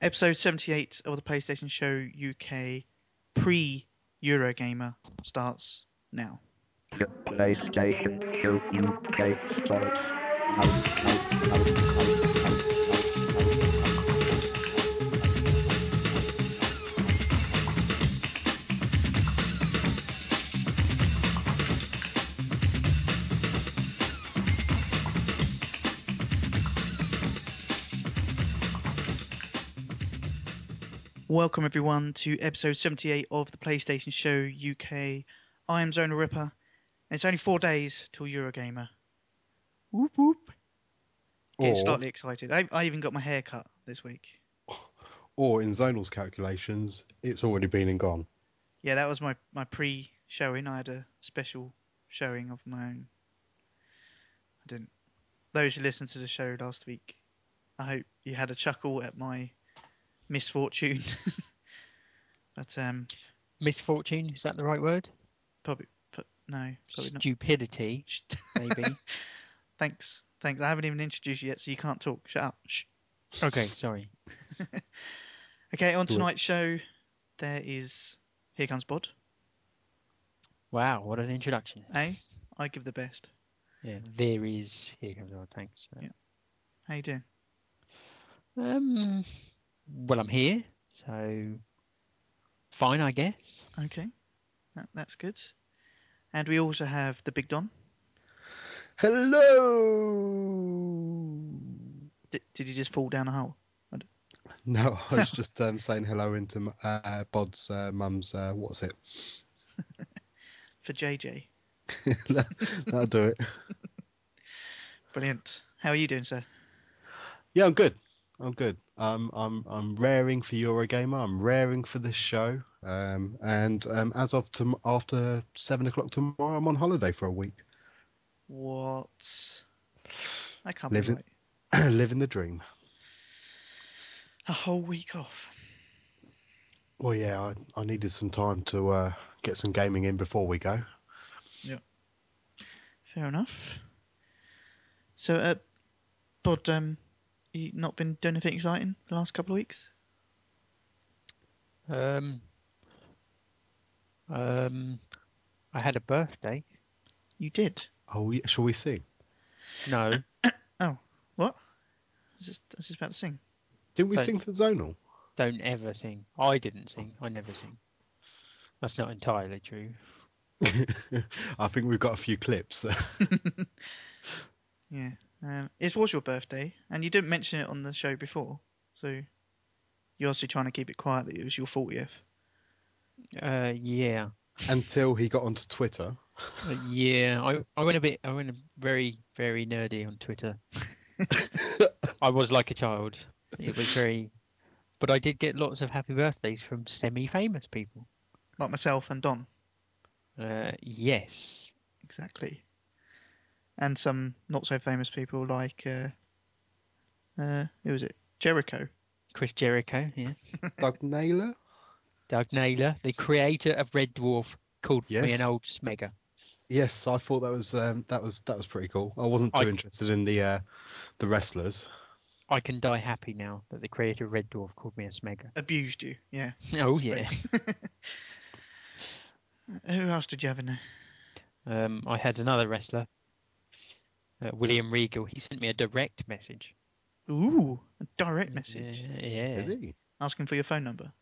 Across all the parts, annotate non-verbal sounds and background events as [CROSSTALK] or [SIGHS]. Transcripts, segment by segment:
Episode 78 of the PlayStation Show UK pre Eurogamer starts now. The PlayStation Show UK starts now, Welcome everyone to episode 78 of the PlayStation Show UK. I am Zonal Ripper, and it's only four days till Eurogamer. Whoop whoop. Getting Or- slightly excited. I, I even got my hair cut this week. Or in Zonal's calculations, it's already been and gone. Yeah, that was my, my pre showing. I had a special showing of my own. I didn't. Those who listened to the show last week, I hope you had a chuckle at my misfortune. [LAUGHS] but um, Misfortune, is that the right word? probably, but no, probably not. Stupidity, [LAUGHS] maybe. Thanks, thanks. I haven't even introduced you yet, so you can't talk. Shut up. Shh. okay, sorry. [LAUGHS] Okay, on tonight's show, there is Here Comes Bod. Wow, what an introduction. Eh? I give the best. Yeah, there is. Here comes Bod. thanks. Yeah. How you doing? Um, well, I'm here, so fine, I guess. Okay, that, that's good. And we also have the Big Don. Hello! D- did you just fall down a hole? No, I was just um, [LAUGHS] saying hello into m- uh, Bod's uh, mum's, uh, what's it? [LAUGHS] For JJ. [LAUGHS] That'll do it. Brilliant. How are you doing, sir? Yeah, I'm good. I'm good. Um, I'm I'm raring for Eurogamer. I'm raring for this show. Um, and um, as of after seven o'clock tomorrow, I'm on holiday for a week, What? I can't Living- be right. [CLEARS THROAT] living the dream. A whole week off. Well, yeah, I, I needed some time to uh, get some gaming in before we go. Yeah. Fair enough. So, uh, Bod, um, you not been doing anything exciting the last couple of weeks? Um, um, I had a birthday. You did. Oh, shall we see? No, [COUGHS] oh, What? I was just, I was just about to sing. Didn't we Don't- sing to Zonal? don't ever sing. I didn't sing. I never sing. That's not entirely true. [LAUGHS] I think we've got a few clips. [LAUGHS] Yeah. Um, it was your birthday, and you didn't mention it on the show before, so you're obviously trying to keep it quiet that it was your 40th. Uh, yeah, Until he got onto Twitter. Uh, yeah. I I went a bit. I went very very nerdy on Twitter. [LAUGHS] I was like a child. It was very, but I did get lots of happy birthdays from semi-famous people. Like myself and Don. Uh, yes. Exactly. And some not so famous people like, uh, uh, who was it? Jericho. Chris Jericho, yes. [LAUGHS] Doug Naylor? Doug Naylor, the creator of Red Dwarf, called me an old smegger. Yes, I thought that was um, that was that was pretty cool. I wasn't too I- interested in the uh, the wrestlers. I can die happy now that the creator of Red Dwarf called me a smegger. Abused you, yeah. [LAUGHS] Oh That's yeah. [LAUGHS] Who else did you have in there? Um, I had another wrestler, uh, William Regal. He sent me a direct message. Ooh, a direct message. Yeah. yeah. Did? Asking for your phone number.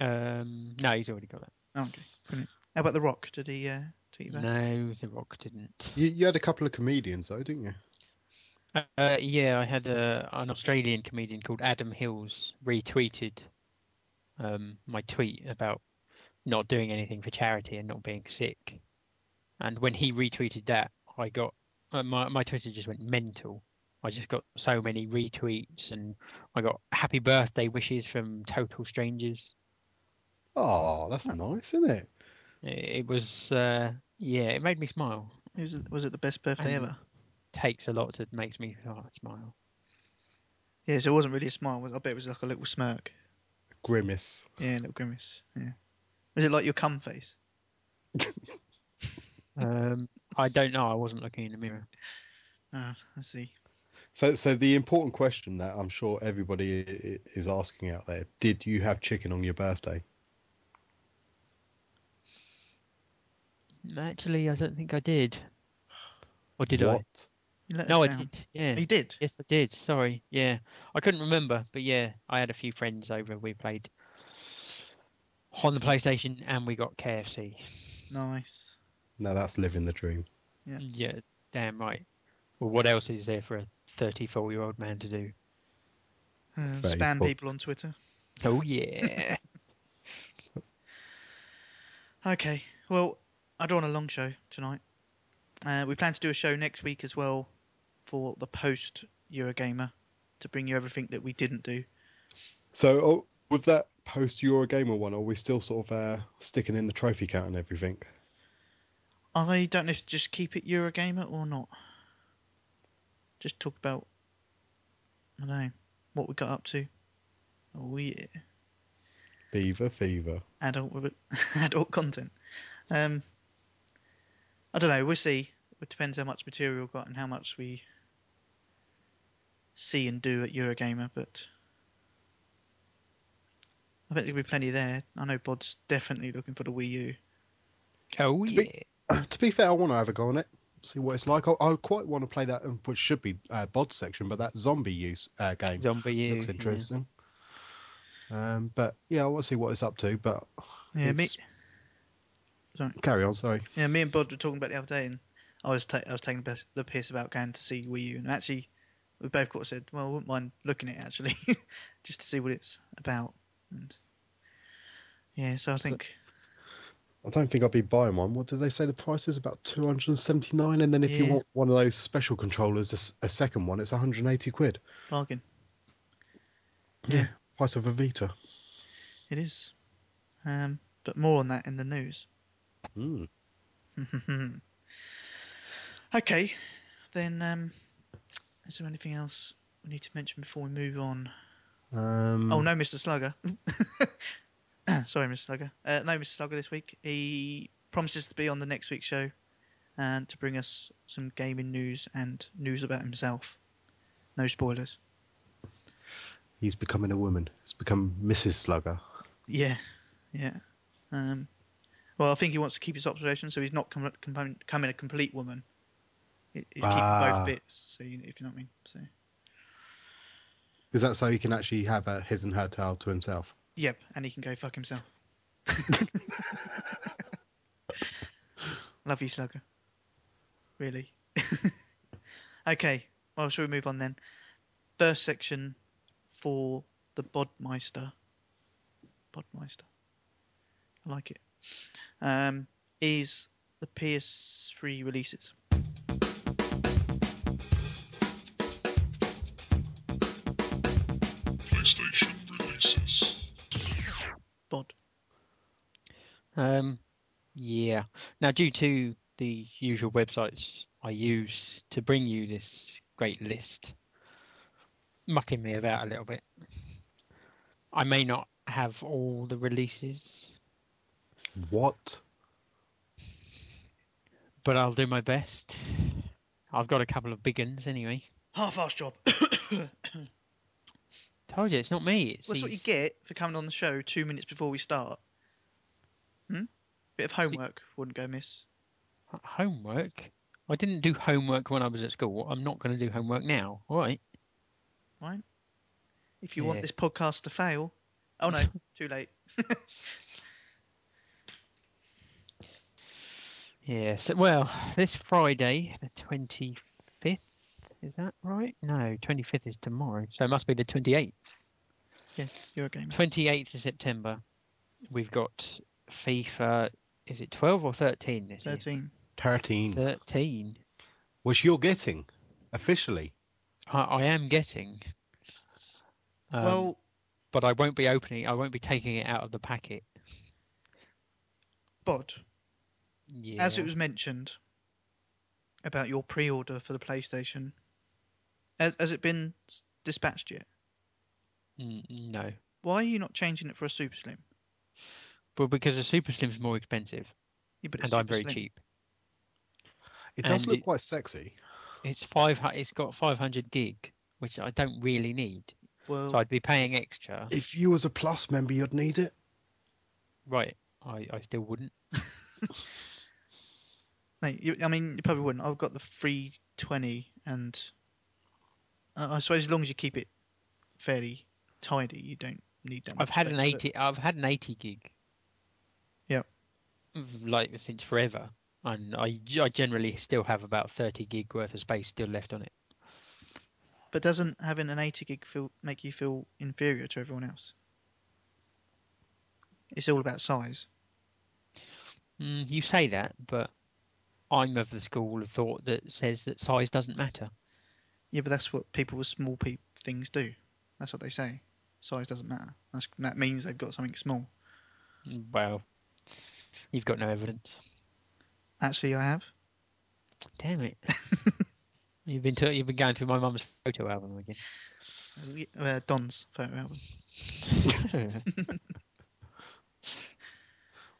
Um, no, he's already got that. Oh, okay, brilliant. How about The Rock? Did he uh, tweet you back? No, The Rock didn't. You, you had a couple of comedians though, didn't you? Uh, yeah, I had a, an Australian comedian called Adam Hills retweeted um, my tweet about not doing anything for charity and not being sick. And when he retweeted that, I got uh, my my Twitter just went mental. I just got so many retweets, and I got happy birthday wishes from total strangers. Oh, that's nice, isn't it? It, it was uh, yeah, it made me smile. Was it, was it the best birthday Um, ever? Takes a lot to make me oh, smile. Yeah, so it wasn't really a smile. I bet it was like a little smirk. Grimace. Yeah, a little grimace. Yeah. Was it like your cum face? [LAUGHS] Um, I don't know. I wasn't looking in the mirror. Ah, I see. So, so the important question that I'm sure everybody i- i- is asking out there: Did you have chicken on your birthday? Actually, I don't think I did. Or did I? what? You let us No, I did. Yeah. You did. Yes, I did. Sorry. Yeah, I couldn't remember, but yeah, I had a few friends over. We played on the PlayStation, and we got KFC. Nice. No, that's living the dream. Yeah. Yeah, damn right. Well, what else is there for a 34-year-old man to do? Uh, spam people on Twitter. Oh yeah. [LAUGHS] Okay. Well, I drawn a long show tonight. Uh, we plan to do a show next week as well for the post Eurogamer to bring you everything that we didn't do. So, oh, with that post Eurogamer one, are we still sort of uh, sticking in the trophy count and everything? I don't know if to just keep it Eurogamer or not. Just talk about, I don't know, what we got up to. Oh yeah, Beaver fever. adult [LAUGHS] adult content. Um, I don't know. We'll see. It depends how much material we've got and how much we see and do at Eurogamer. But I bet there'll be plenty there. I know Bod's definitely looking for the Wii U. oh To yeah. be- [CLEARS THROAT] to be fair, I want to have a go on it, see what it's like. I, I quite want to play that, which should be uh, bod section, but that zombie use uh, game Zombie U. looks yeah. interesting. Um, but yeah, I want to see what it's up to. But Yeah, me. Sorry. carry on. Sorry. Yeah, me and Bod were talking about the other day, and I was ta- I was taking the, piss- the piss about going to see Wii U, and actually, we both got said, well, I wouldn't mind looking at it actually, [LAUGHS] just to see what it's about. And yeah, so I think I don't think I'd be buying one. What did they say the price is? About 279 and then if you want one of those special controllers, a second one, it's 180 quid. bargain Yeah. Price of a Vita. it is. Um, but more on that in the news. Mm. [LAUGHS] okay, then um, is there anything else we need to mention before we move on? Um, Oh no, Mr. Slugger. [LAUGHS] [CLEARS THROAT] Sorry, Mr. Slugger. Uh, no, Mr. Slugger this week. He promises to be on the next week's show and to bring us some gaming news and news about himself. No spoilers. He's becoming a woman. He's become Mrs. Slugger. Yeah, yeah. Um, well, I think he wants to keep his observation, so he's not com- com- becoming a complete woman. He- He's keeping Ah. both bits, so you, if you know what I mean. So, Is that so he can actually have a his and her tale to himself? Yep, and he can go fuck himself. [LAUGHS] Love you, Slugger. Really. [LAUGHS] okay, well, shall we move on then? First section for the Bodmeister. Bodmeister. I like it. Um, is the PS3 releases. Um, yeah. Now, due to the usual websites I use to bring you this great list, mucking me about a little bit, I may not have all the releases, What? but I'll do my best. I've got a couple of big ones anyway. Half-assed job. [COUGHS] Told you, it's not me. It's That's what you these- get for coming on the show two minutes before we start. Hmm? Bit of homework wouldn't go miss. Homework? I didn't do homework when I was at school. I'm not going to do homework now. All right. Right? If you want this podcast to fail. Oh no, [LAUGHS] too late. [LAUGHS] Yes. well, this Friday, the 25th, is that right? No, 25th is tomorrow. So it must be the 28th. Yes, you're a gamer. 28th of September. We've got FIFA. Is it 12 or 13 this year? 13. 13. 13. Which you're getting officially. I, I am getting. Um, well, but I won't be opening. I won't be taking it out of the packet. But Yeah. as it was mentioned about your pre-order for the PlayStation, has, has it been dispatched yet? N- no. Why are you not changing it for a Super Slim? But because the Super Slim's more expensive, Yeah, but it's and I'm very Slim. cheap. It does And look it- quite sexy. it's five. It's got 500 gig, which I don't really need. Well, So I'd be paying extra. If you was a Plus member, you'd need it. Right. I, I still wouldn't. [LAUGHS] no, you, I mean, you probably wouldn't. I've got the 320, and uh, I suppose as long as you keep it fairly tidy, you don't need that much. I've had an space, but- 80. I've had an 80 gig. Like since forever, and I, I generally still have about 30 gig worth of space still left on it. But doesn't having an 80 gig feel make you feel inferior to everyone else? It's all about size. Mm, you say that, but I'm of the school of thought that says that size doesn't matter. Yeah, but that's what people with small pe- things do. That's what they say. Size doesn't matter. That's, that means they've got something small. Mm, Well, you've got no evidence. Actually, I have. Damn it. [LAUGHS] you've been to, you've been going through my mum's photo album Uh, Don's photo album. again. [LAUGHS]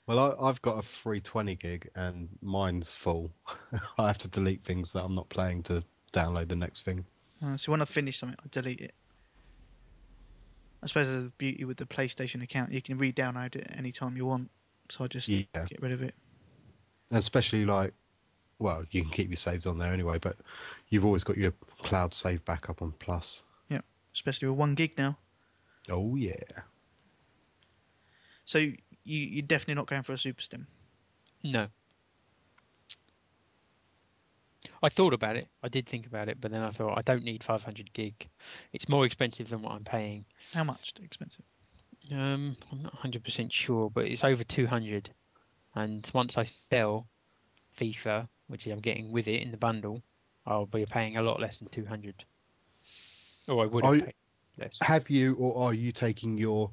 Well, I, I've got a free 20 gig and mine's full. [LAUGHS] I have to delete things that I'm not playing to download the next thing. Uh, so when I finish something, I delete it. I suppose there's a beauty with the PlayStation account. You can re-download it any time you want. So I just Yeah. get rid of it. Especially like, well, you can keep your saves on there anyway, but you've always got your cloud save backup on Plus. Yeah, especially with one gig now. Oh, yeah. So you, you're definitely not going for a Super Slim. no. I thought about it. I did think about it, but then I thought I don't need 500 gig. It's more expensive than what I'm paying. How much? Expensive. Um, I'm not 100% sure, but it's over 200. And once I sell FIFA, which I'm getting with it in the bundle, I'll be paying a lot less than 200. Or I would Are have you- paid less. Have you or are you taking your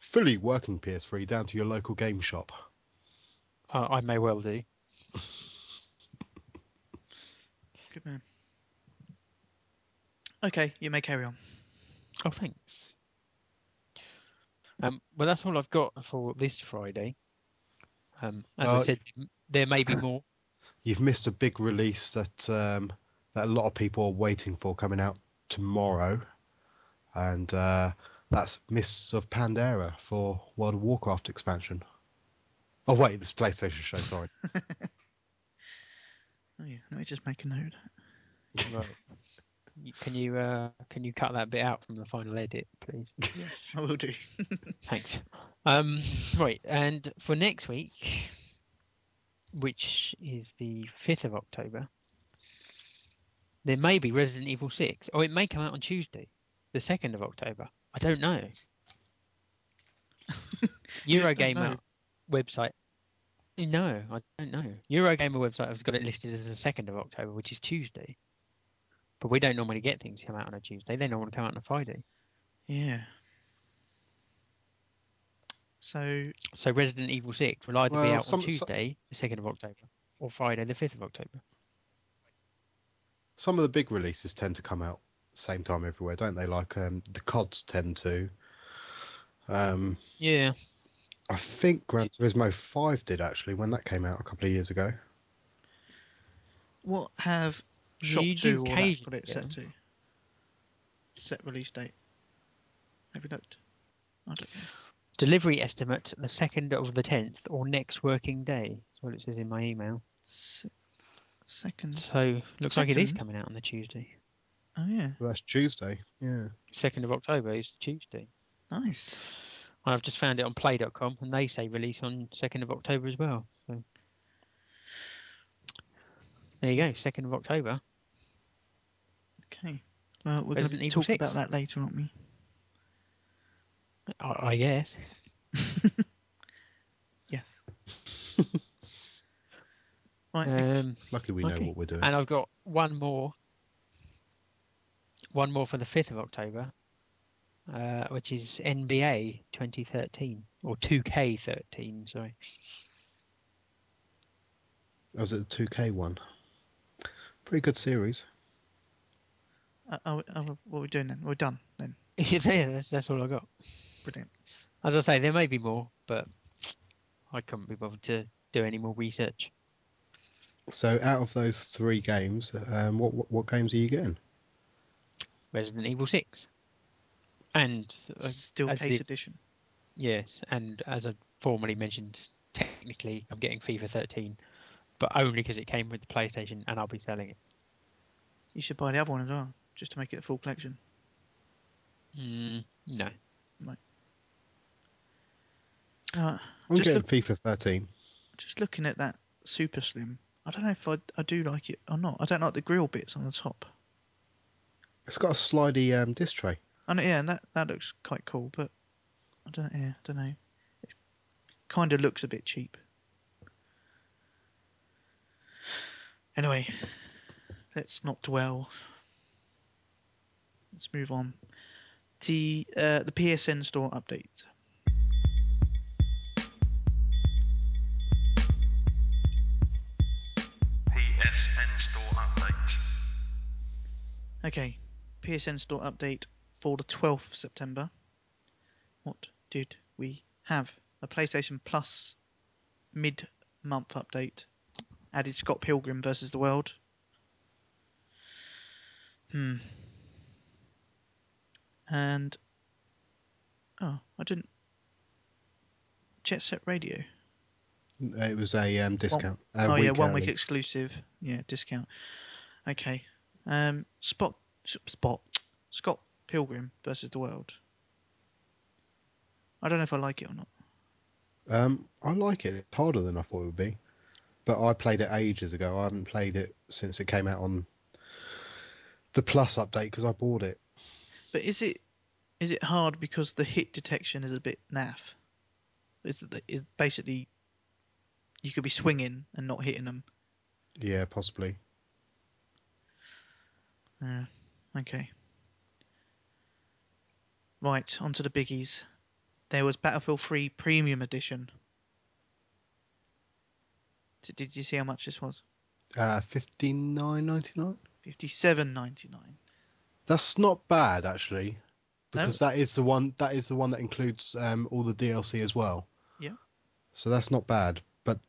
fully working PS3 down to your local game shop? Uh, I may well do. Good man. Okay, you may carry on. Oh, thanks. Um, well, that's all I've got for this Friday. Um, as I said, there may be [COUGHS] more. You've missed a big release that um, that a lot of people are waiting for coming out tomorrow, and uh, that's Mists of Pandaria for World of Warcraft expansion. Oh wait, this PlayStation show. Sorry. [LAUGHS] Oh yeah, let me just make a note. Right. Can you uh, can you cut that bit out from the final edit, please? [LAUGHS] I will do. [LAUGHS] Thanks. Um, right, and for next week, which is the fifth of October, there may be Resident Evil Six, or it may come out on Tuesday, the second of October. I don't know. [LAUGHS] You just don't know. Eurogamer website. No, I don't know. Eurogamer website has got it listed as the second of October, which is Tuesday. But we don't normally get things come out on a Tuesday. They normally come out on a Friday. Yeah. So So Resident Evil Six will either be out some- on so- Tuesday, the second of October, or Friday, the fifth of October. Some of the big releases tend to come out same time everywhere, don't they? Like um, the CODs tend to. Um, Yeah, I think Gran Turismo Five did actually when that came out a couple of years ago. what have Shop You Two do or that got occasionally it set to? Set release date. Have you looked? I don't know. delivery estimate the second of the tenth or next working day. That's what it says in my email. Se- second. So looks like it is coming out on the Tuesday. Oh yeah, Well, that's Tuesday. Yeah. Second of October is Tuesday. nice. I've just found it on Play.com, and they say release on second of October as well. So there you go, second of October. Okay. Well, we're going to talk 6. about that later, aren't we? I, I guess. [LAUGHS] Yes. [LAUGHS] right. Um, Lucky we know what we're doing. and I've got one more. One more for the fifth of October, uh, which is NBA 2013 or 2K13. Sorry. Was it the 2K one? Pretty good series. Uh, oh, oh, what are we doing then? We're done then. [LAUGHS] yeah, that's, that's all I got. Brilliant. As I say, there may be more, but I couldn't be bothered to do any more research. So out of those three games, um, what, what what games are you getting? Resident Evil 6. And uh, Still as case the- edition. yes, and as I formerly mentioned, technically I'm getting FIFA 13, but only because it came with the PlayStation, and I'll be selling it. You should buy the other one as well, just to make it a full collection. Mm, no. Uh, I'm Just getting look- FIFA 13. just looking at that Super Slim, I don't know if I, I do like it or not. I don't like the grill bits on the top. It's got a slidey um, disc tray. And yeah, and that, that looks quite cool, but I don't, yeah, I don't know. It kind of looks a bit cheap. Anyway, let's not dwell. Let's move on. The uh, the PSN store update. PSN Store Update. Okay, PSN store update for the 12th of September. What did we have? A PlayStation Plus mid month update. Added Scott Pilgrim versus the World. Hmm. And. Oh, I didn't. Jet Set Radio. It was a um, discount. a oh yeah, one week exclusive. Yeah, discount. Okay. Um, Spot Spot Scott Pilgrim versus the World. I don't know if I like it or not. Um, I like it. It's harder than I thought it would be, but I played it ages ago. I haven't played it since it came out on the Plus update because I bought it. But is it is it hard because the hit detection is a bit naff? Is it is basically you could be swinging and not hitting them. Yeah, possibly. Yeah. Okay. Right, on to the biggies. There was Battlefield 3 Premium Edition. Did you see how much this was? Uh, fifty nine ninety nine. Fifty-seven ninety-nine. That's not bad actually, No? because that is the one that is the one that includes um, all the DLC as well. Yeah. So that's not bad. But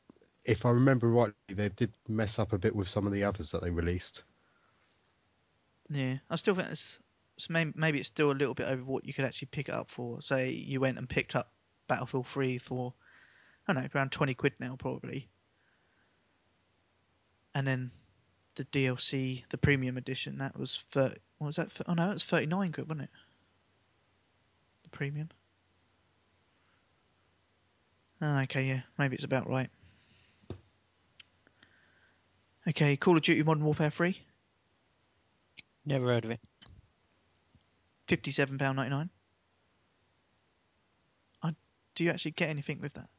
if I remember rightly, they did mess up a bit with some of the others that they released. Yeah, I still think it's, it's may, maybe it's still a little bit over what you could actually pick it up for. Say you went and picked up Battlefield 3 for, I don't know, around 20 quid now probably. And then the DLC, the Premium Edition, that was for what was that? For? Oh no, it was 39 quid, wasn't it? The Premium. Oh, okay, yeah, maybe it's about right. Okay, Call of Duty Modern Warfare 3. Never heard of it. fifty-seven pound ninety-nine. I do you actually get anything with that?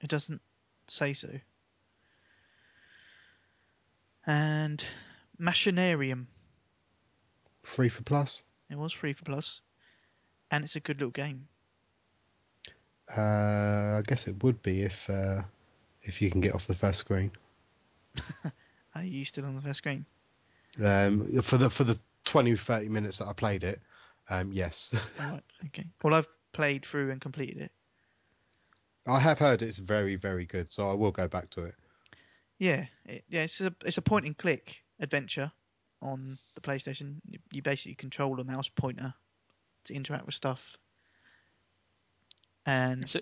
It doesn't say so. And Machinarium. Free for Plus. It was free for plus, and it's a good little game. Uh, I guess it would be if uh, if you can get off the first screen. [LAUGHS] Are you still on the first screen? Um, for the for the 20 30 minutes that I played it, um, yes. [LAUGHS] Right. Okay. Well, I've played through and completed it. I have heard it's very very good, so I will go back to it. Yeah. It, yeah. It's a it's a point and click adventure on the PlayStation. You, you basically control a mouse pointer to interact with stuff. And So-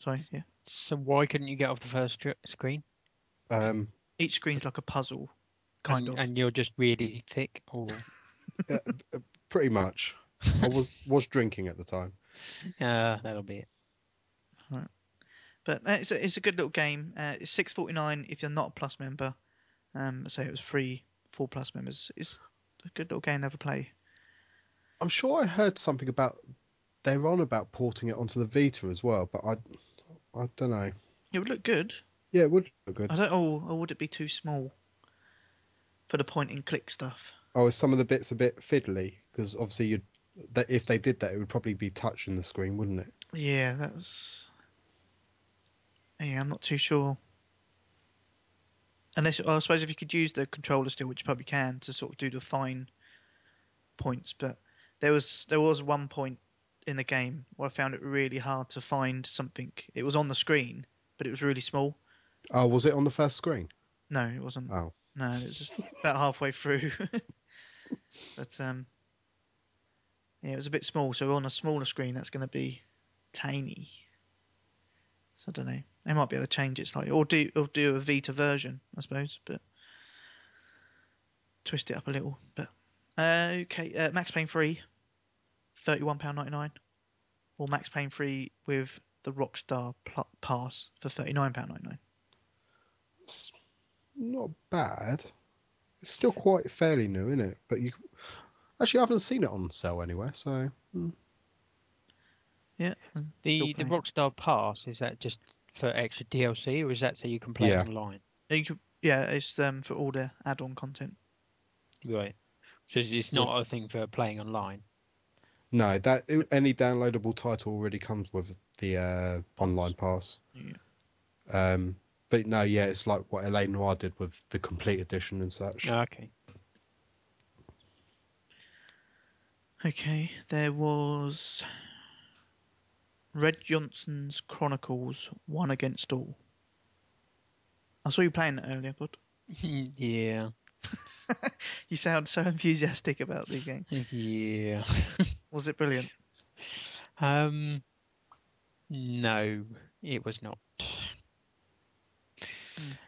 sorry, yeah. So why couldn't you get off the first str- screen? Um, Each screen's like a puzzle, kind and, of. And you're just really thick, or [LAUGHS] uh, uh, pretty much. I was was drinking at the time. [LAUGHS] uh, that'll be it. But uh, it's a, it's a good little game. Uh, it's six forty nine if you're not a Plus member. Um, say it was free for Plus members. It's a good little game to have play. I'm sure I heard something about they're on about porting it onto the Vita as well, but I I don't know. It would look good. Yeah, it would look good. I don't. Oh, or would it be too small for the point and click stuff? Oh, is some of the bits a bit fiddly? Because obviously you'd that if they did that, it would probably be touching the screen, wouldn't it? Yeah, that's. Yeah, I'm not too sure. Unless, well, I suppose if you could use the controller still, which you probably can, to sort of do the fine points. But there was there was one point in the game where I found it really hard to find something. It was on the screen, but it was really small. Oh, was it on the first screen? No, it wasn't. Oh, No, it was just about halfway through. [LAUGHS] but um, yeah, it was a bit small. So on a smaller screen, that's going to be tiny. So I don't know. They might be able to change it slightly, or do or do a Vita version, I suppose, but twist it up a little. But uh, okay, uh, Max Payne 3, thirty-one pound ninety-nine, or Max Payne 3 with the Rockstar pl- Pass for thirty-nine pound ninety-nine. it's not bad. It's still quite fairly new, isn't it? But you actually I haven't seen it on sale anywhere, so hmm. Yeah. The the. Rockstar Pass is that just for extra DLC, or is that so you can play Yeah. online? You could, yeah, it's um for all the add-on content. Right. So it's- it's not a thing for playing online. no, that any downloadable title already comes with the uh, online pass. Yeah. Um, but no, yeah, it's like what LA Noire did with the complete edition and such. Ah, Okay. Okay, there was Red Johnson's Chronicles One Against All. I saw you playing that earlier, bud. [LAUGHS] yeah. [LAUGHS] You sound so enthusiastic about the game. [LAUGHS] Yeah. Was it brilliant? Um. No, it was not.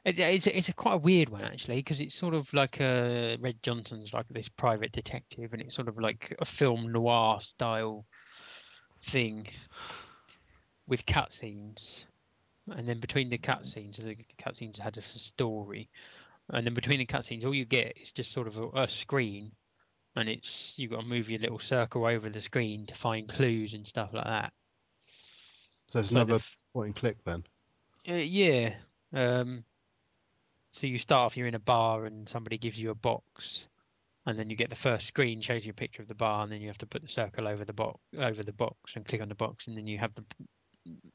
It's it's it's a quite a weird one actually because it's sort of like a Red Johnson's like this private detective and it's sort of like a film noir style thing with cutscenes, and then between the cutscenes, the cutscenes had a story, and then between the cutscenes, all you get is just sort of a, a screen, and it's you got to move your little circle over the screen to find clues and stuff like that. So it's So the another f- point and click then. Uh, yeah. Um, so you start off, you're in a bar, and somebody gives you a box, and then you get the first screen shows you a picture of the bar, and then you have to put the circle over the box over the box and click on the box, and then you have the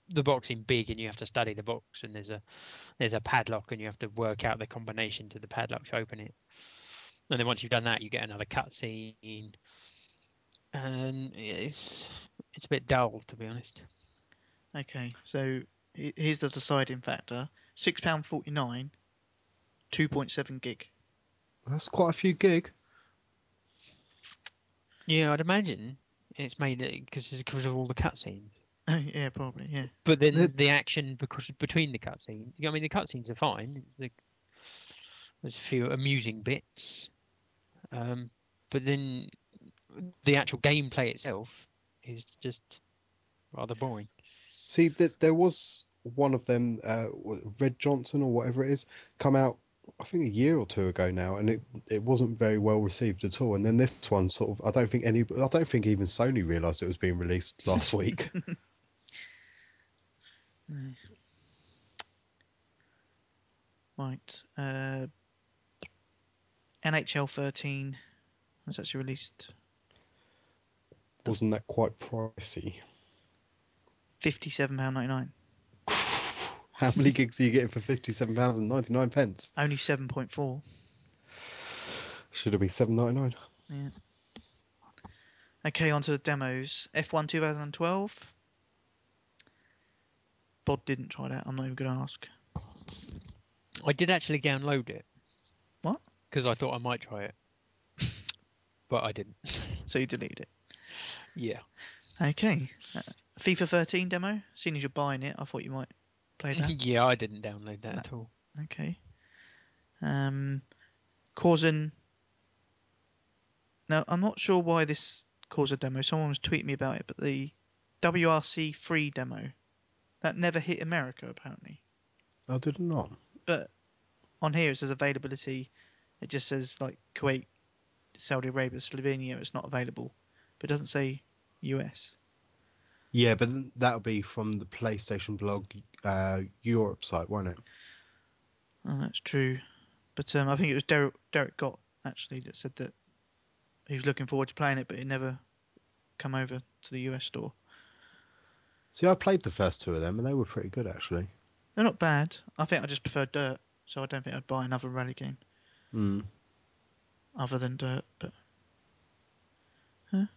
the box in big, and you have to study the box, and there's a there's a padlock, and you have to work out the combination to the padlock to open it. And then once you've done that, you get another cutscene, and it's it's a bit dull to be honest. Okay, so here's the deciding factor: six pound forty-nine, two point seven gig. That's quite a few gig. Yeah, I'd imagine it's made because because of all the cutscenes. Oh [LAUGHS] yeah, probably yeah. But then The- the, action because between the cutscenes, I mean the cutscenes are fine. The, there's a few amusing bits, um, but then the actual gameplay itself is just rather boring. See, that there was one of them, uh, Red Johnson or whatever it is, come out. I think a year or two ago now, and it it wasn't very well received at all. And then this one, sort of, I don't think any, I don't think even Sony realised it was being released last [LAUGHS] week. [LAUGHS] Right. Uh, NHL 13 was actually released Wasn't that quite pricey? £57.99. [LAUGHS] How many gigs are you getting for £57.99? pence? Only 7.4. Should it be seven ninety-nine? Okay, on to the demos. F1 2012. Bod didn't try that. I'm not even going to ask. I did actually download it. What? Because I thought I might try it, [LAUGHS] but I didn't. [LAUGHS] So you deleted it. yeah. Okay. Uh, FIFA 13 demo. Seeing as you're buying it, I thought you might play that. [LAUGHS] yeah, I didn't download that No. at all. Okay. Um, causing. Now, I'm not sure why this caused a demo. Someone was tweeting me about it, but the WRC 3 demo that never hit America apparently. I did not. But on here it says availability. It just says like Kuwait, Saudi Arabia, Slovenia. It's not available, but it doesn't say US. Yeah, but that'll be from the PlayStation blog uh, Europe site, won't it? Oh, that's true. But um, I think it was Derek, Derek Gott actually that said that he was looking forward to playing it, but it never come over to the US store. See, I played the first two of them, and they were pretty good actually. They're not bad. I think I just prefer Dirt, so I don't think I'd buy another rally game Mm. other than Dirt. But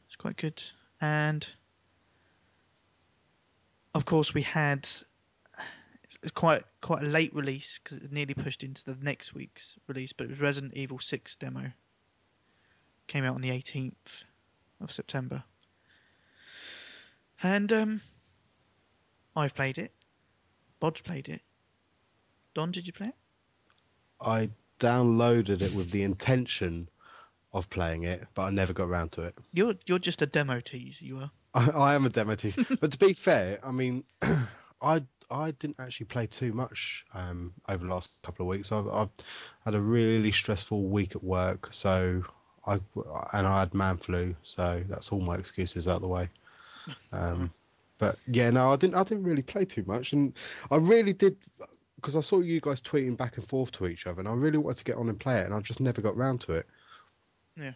it's quite good. And of course, we had it's, quite quite a late release because it's nearly pushed into the next week's release. But it was Resident Evil 6 demo. Came out on the 18th of September. And um, I've played it. Bod's played it. Don, did you play it? I downloaded it with the intention of playing it, but I never got around to it. You're you're just a demo tease. You are. I, [LAUGHS] I am a demo tease, [LAUGHS] but to be fair, I mean, [CLEARS THROAT] I I didn't actually play too much um, over the last couple of weeks. I've, I've had a really stressful week at work, so I and I had man flu, so that's all my excuses out of the way. [LAUGHS] Um, but yeah, no, I didn't. I didn't really play too much, and I really did because I saw you guys tweeting back and forth to each other, and I really wanted to get on and play it, and I just never got round to it. Yeah.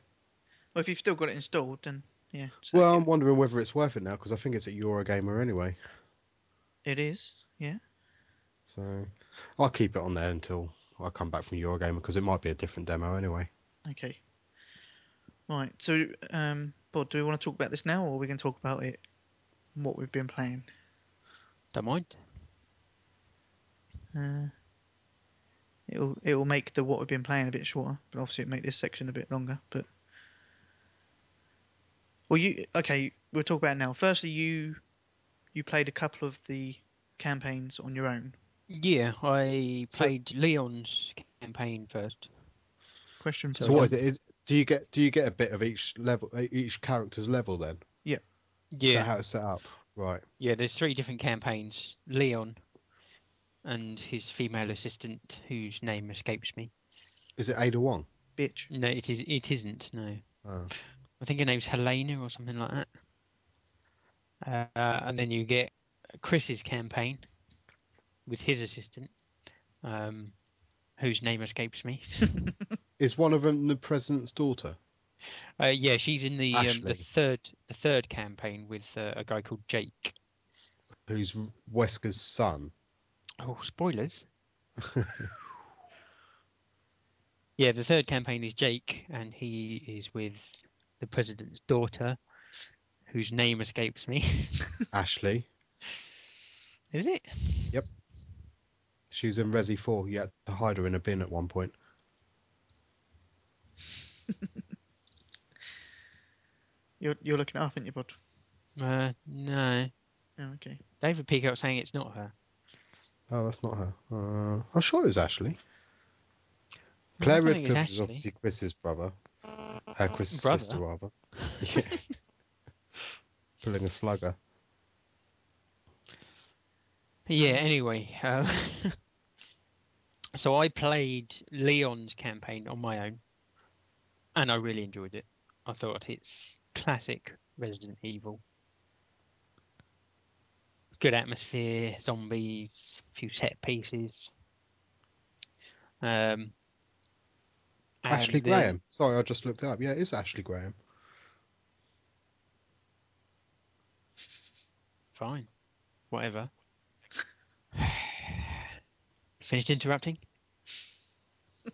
Well, if you've still got it installed, then yeah. Well, I'm wondering whether it's worth it now because I think it's at Eurogamer anyway. it is. Yeah. So I'll keep it on there until I come back from Eurogamer because it might be a different demo anyway. Okay. Right. So, um, Bod, do we want to talk about this now, or are we going to talk about it? What we've been playing. Don't mind. Uh, it'll it'll make the what we've been playing a bit shorter, but obviously it'll make this section a bit longer. But well, you okay? We'll talk about it now. Firstly, you you played a couple of the campaigns on your own. Yeah, I So- played Leon's campaign first. Question. So So, for what is Don. it? Is, do you get do you get a bit of each level, uh, each character's level then? Is Yeah, that how it's set up? Right. yeah. There's three different campaigns. Leon and his female assistant, whose name escapes me. Is it Ada Wong? Bitch. No, it is. It isn't. No, Oh. I think her name's Helena or something like that. Uh, and then you get Chris's campaign with his assistant, um, whose name escapes me. [LAUGHS] Is one of them the president's daughter? Uh, yeah, she's in the um, Ashley. the third the third campaign with uh, a guy called Jake. Who's Wesker's son? Oh, spoilers. [LAUGHS] yeah, the third campaign is Jake, and he is with the president's daughter, whose name escapes me. [LAUGHS] Ashley. is it? Yep. She was in Resi 4. You had to hide her in a bin at one point. [LAUGHS] You're you're looking it up, aren't you, Bod? Uh, no. Oh, okay. David Peacock saying it's not her. Oh, that's not her. Uh, I'm sure it was Ashley. Claire don't Redfield is obviously Chris's brother. Uh, Chris's Brother? [LAUGHS] sister, rather. Yeah. Pulling a slugger. Yeah, anyway. Uh, [LAUGHS] so I played Leon's campaign on my own, and I really enjoyed it. I thought it's classic Resident Evil. Good atmosphere, zombies, a few set pieces. Um, Ashley the- Graham. Sorry, I just looked it up. Yeah, it is Ashley Graham. Fine. Whatever. [SIGHS] Finished interrupting?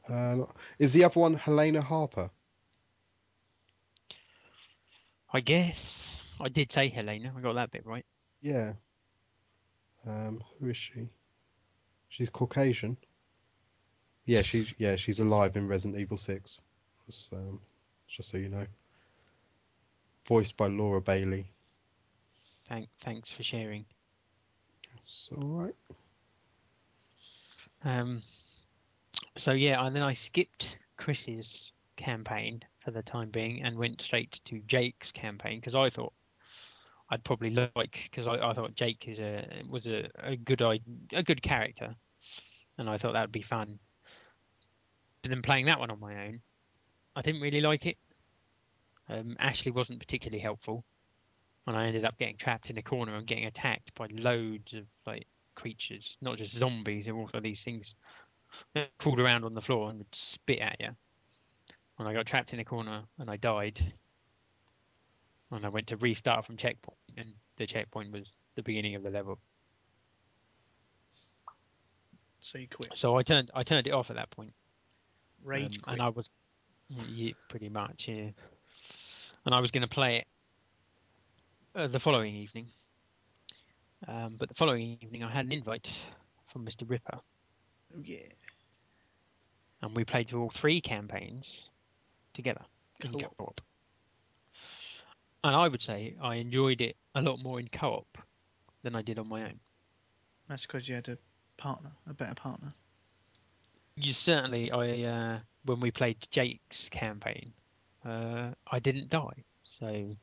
Uh, is the other one Helena Harper? I guess. I did say Helena. I got that bit right. Yeah. Um, who is she? She's Caucasian. Yeah, she's yeah she's alive in Resident Evil Six. Um, just so you know. Voiced by Laura Bailey. Thank, thanks for sharing. That's all right. Um, so yeah, and then I skipped Chris's campaign for the time being and went straight to Jake's campaign because I thought I'd probably like because I, I thought Jake is a was a, a good a good character, and I thought that'd be fun. But then playing that one on my own, I didn't really like it. Um, Ashley wasn't particularly helpful, and I ended up getting trapped in a corner and getting attacked by loads of like creatures, not just zombies. and also these things that crawled around on the floor and would spit at you. And I got trapped in a corner and I died. And I went to restart from checkpoint, and the checkpoint was the beginning of the level. So you quit. So I turned I turned it off at that point. Rage Um, quit. and I was, yeah, pretty much, yeah. And I was going to play it uh, the following evening. Um, but the following evening, I had an invite from Mr. Ripper, Yeah. and we played through all three campaigns together in Co-op. co-op. And I would say I enjoyed it a lot more in co-op than I did on my own. That's because you had a partner, a better partner. You certainly, I uh, when we played Jake's campaign, uh, I didn't die. So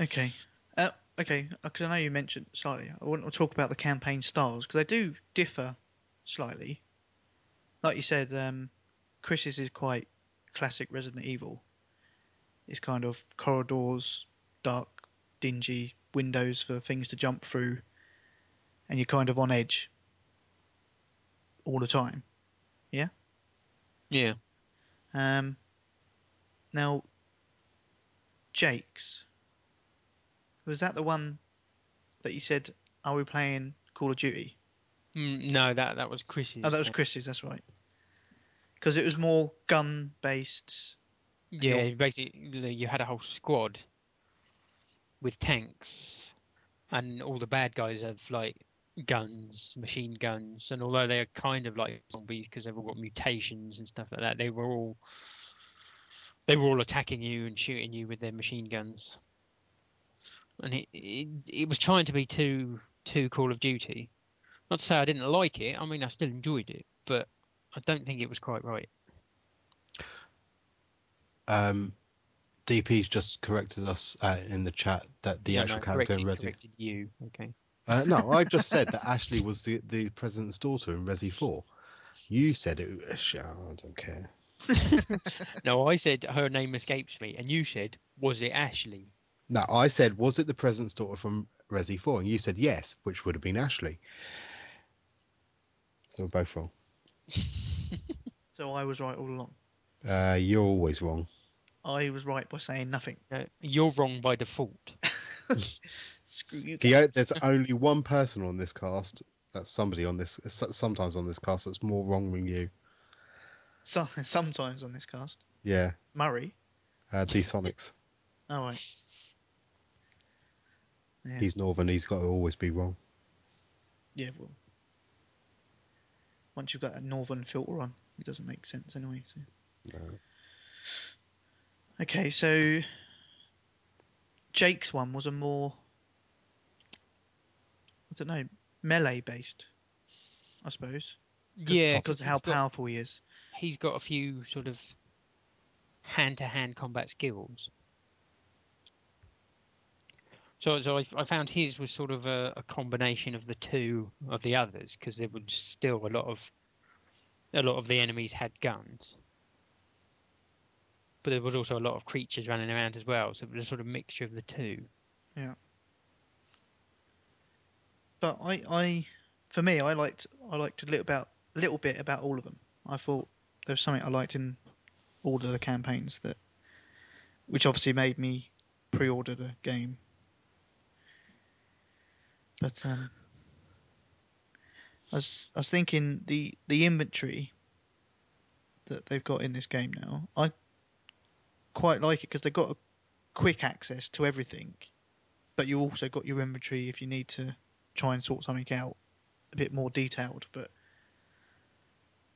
Okay. Uh, okay, because I know you mentioned slightly. I want to talk about the campaign styles because they do differ slightly. Like you said, um, Chris's is quite classic Resident Evil. It's kind of corridors, dark, dingy, windows for things to jump through, and you're kind of on edge all the time. yeah, Yeah. Um, now, Jake's. Was that the one that you said, are we playing Call of Duty? mm, no, that that was Chris's. Oh, that was Chris's, that's right. Because it was more gun based. Yeah, basically you had a whole squad with tanks, and all the bad guys have like guns, machine guns, and although they're kind of like zombies because they've all got mutations and stuff like that, they were all they were all attacking you and shooting you with their machine guns. And it it, it was trying to be too too Call of Duty. Not to say I didn't like it. I mean, I still enjoyed it, but I don't think it was quite right. Um, DP's just corrected us uh, in the chat that the Yeah, actual no, character in Resi. corrected you. Okay. Uh, no, I just said that Ashley was the, the president's daughter in Resi 4. You said it. was- oh, I don't care. [LAUGHS] [LAUGHS] No, I said her name escapes me, and you said, was it Ashley? No, I said, was it the president's daughter from Resi 4? And you said yes, which would have been Ashley. So we're both wrong. [LAUGHS] So I was right all along. Uh, you're always wrong. I was right by saying nothing. No, you're wrong by default. [LAUGHS] Screw you The, there's [LAUGHS] only one person on this cast. That's somebody on this. Sometimes on this cast that's more wrong than you. So, sometimes on this cast. Yeah, Murray. uh, D Sonics. Oh, right. Yeah. He's northern. He's got to always be wrong. Yeah, well. Once you've got a northern filter on, it doesn't make sense anyway. So. No. Okay, so Jake's one was a more, I don't know, melee based, I suppose. Yeah, because of how he's got- powerful he is. he's got a few sort of hand-to-hand combat skills. So, so I, I found his was sort of a, a combination of the two of the others because there was still a lot of a lot of the enemies had guns, but there was also a lot of creatures running around as well. So it was a sort of mixture of the two. Yeah. But I, I, for me, I liked, I liked a little about, a little bit about all of them. I thought there was something I liked in all of the campaigns that, which obviously made me pre-order the game. But um, I was, I was thinking the the inventory that they've got in this game now. I quite like it because they've got a quick access to everything, but you also got your inventory if you need to try and sort something out a bit more detailed. But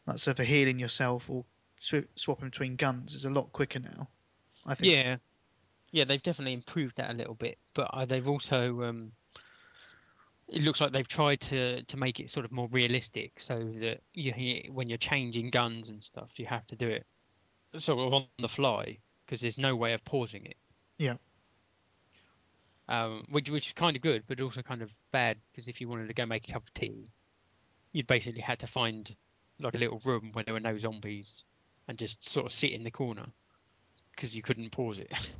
like so for healing yourself or sw- swapping between guns is a lot quicker now. I think. Yeah, yeah, they've definitely improved that a little bit, but uh, they've also um, it looks like they've tried to to make it sort of more realistic, so that you when you're changing guns and stuff, you have to do it sort of on the fly because there's no way of pausing it. Yeah. Um, which which is kind of good, but also kind of bad because if you wanted to go make a cup of tea, you'd basically had to find like a little room where there were no zombies and just sort of sit in the corner because you couldn't pause it. [LAUGHS]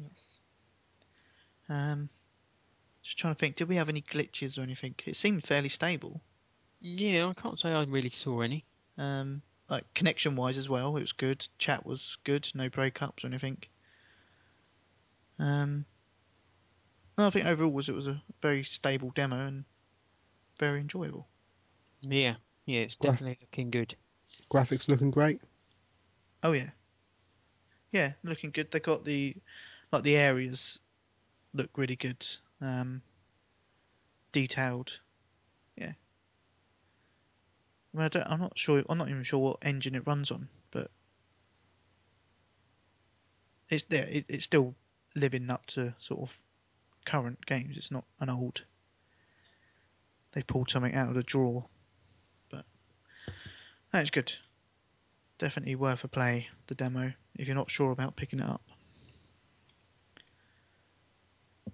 Yes. Um, just trying to think. Did we have any glitches or anything? It seemed fairly stable. Yeah, I can't say I really saw any. Um, like connection wise as well, it was good. Chat was good. No breakups or anything. Um, no, I think overall was it was a very stable demo and very enjoyable. Yeah, yeah, it's Graph- definitely looking good. Graphics looking great. Oh yeah, yeah, looking good. They got the like the areas look really good. Um, detailed. Yeah. I don't, I'm not sure. I'm not even sure what engine it runs on, but it's there. It, it's still living up to sort of current games. It's not an old. They pulled something out of the drawer, but that's good. Definitely worth a play. The demo, if you're not sure about picking it up.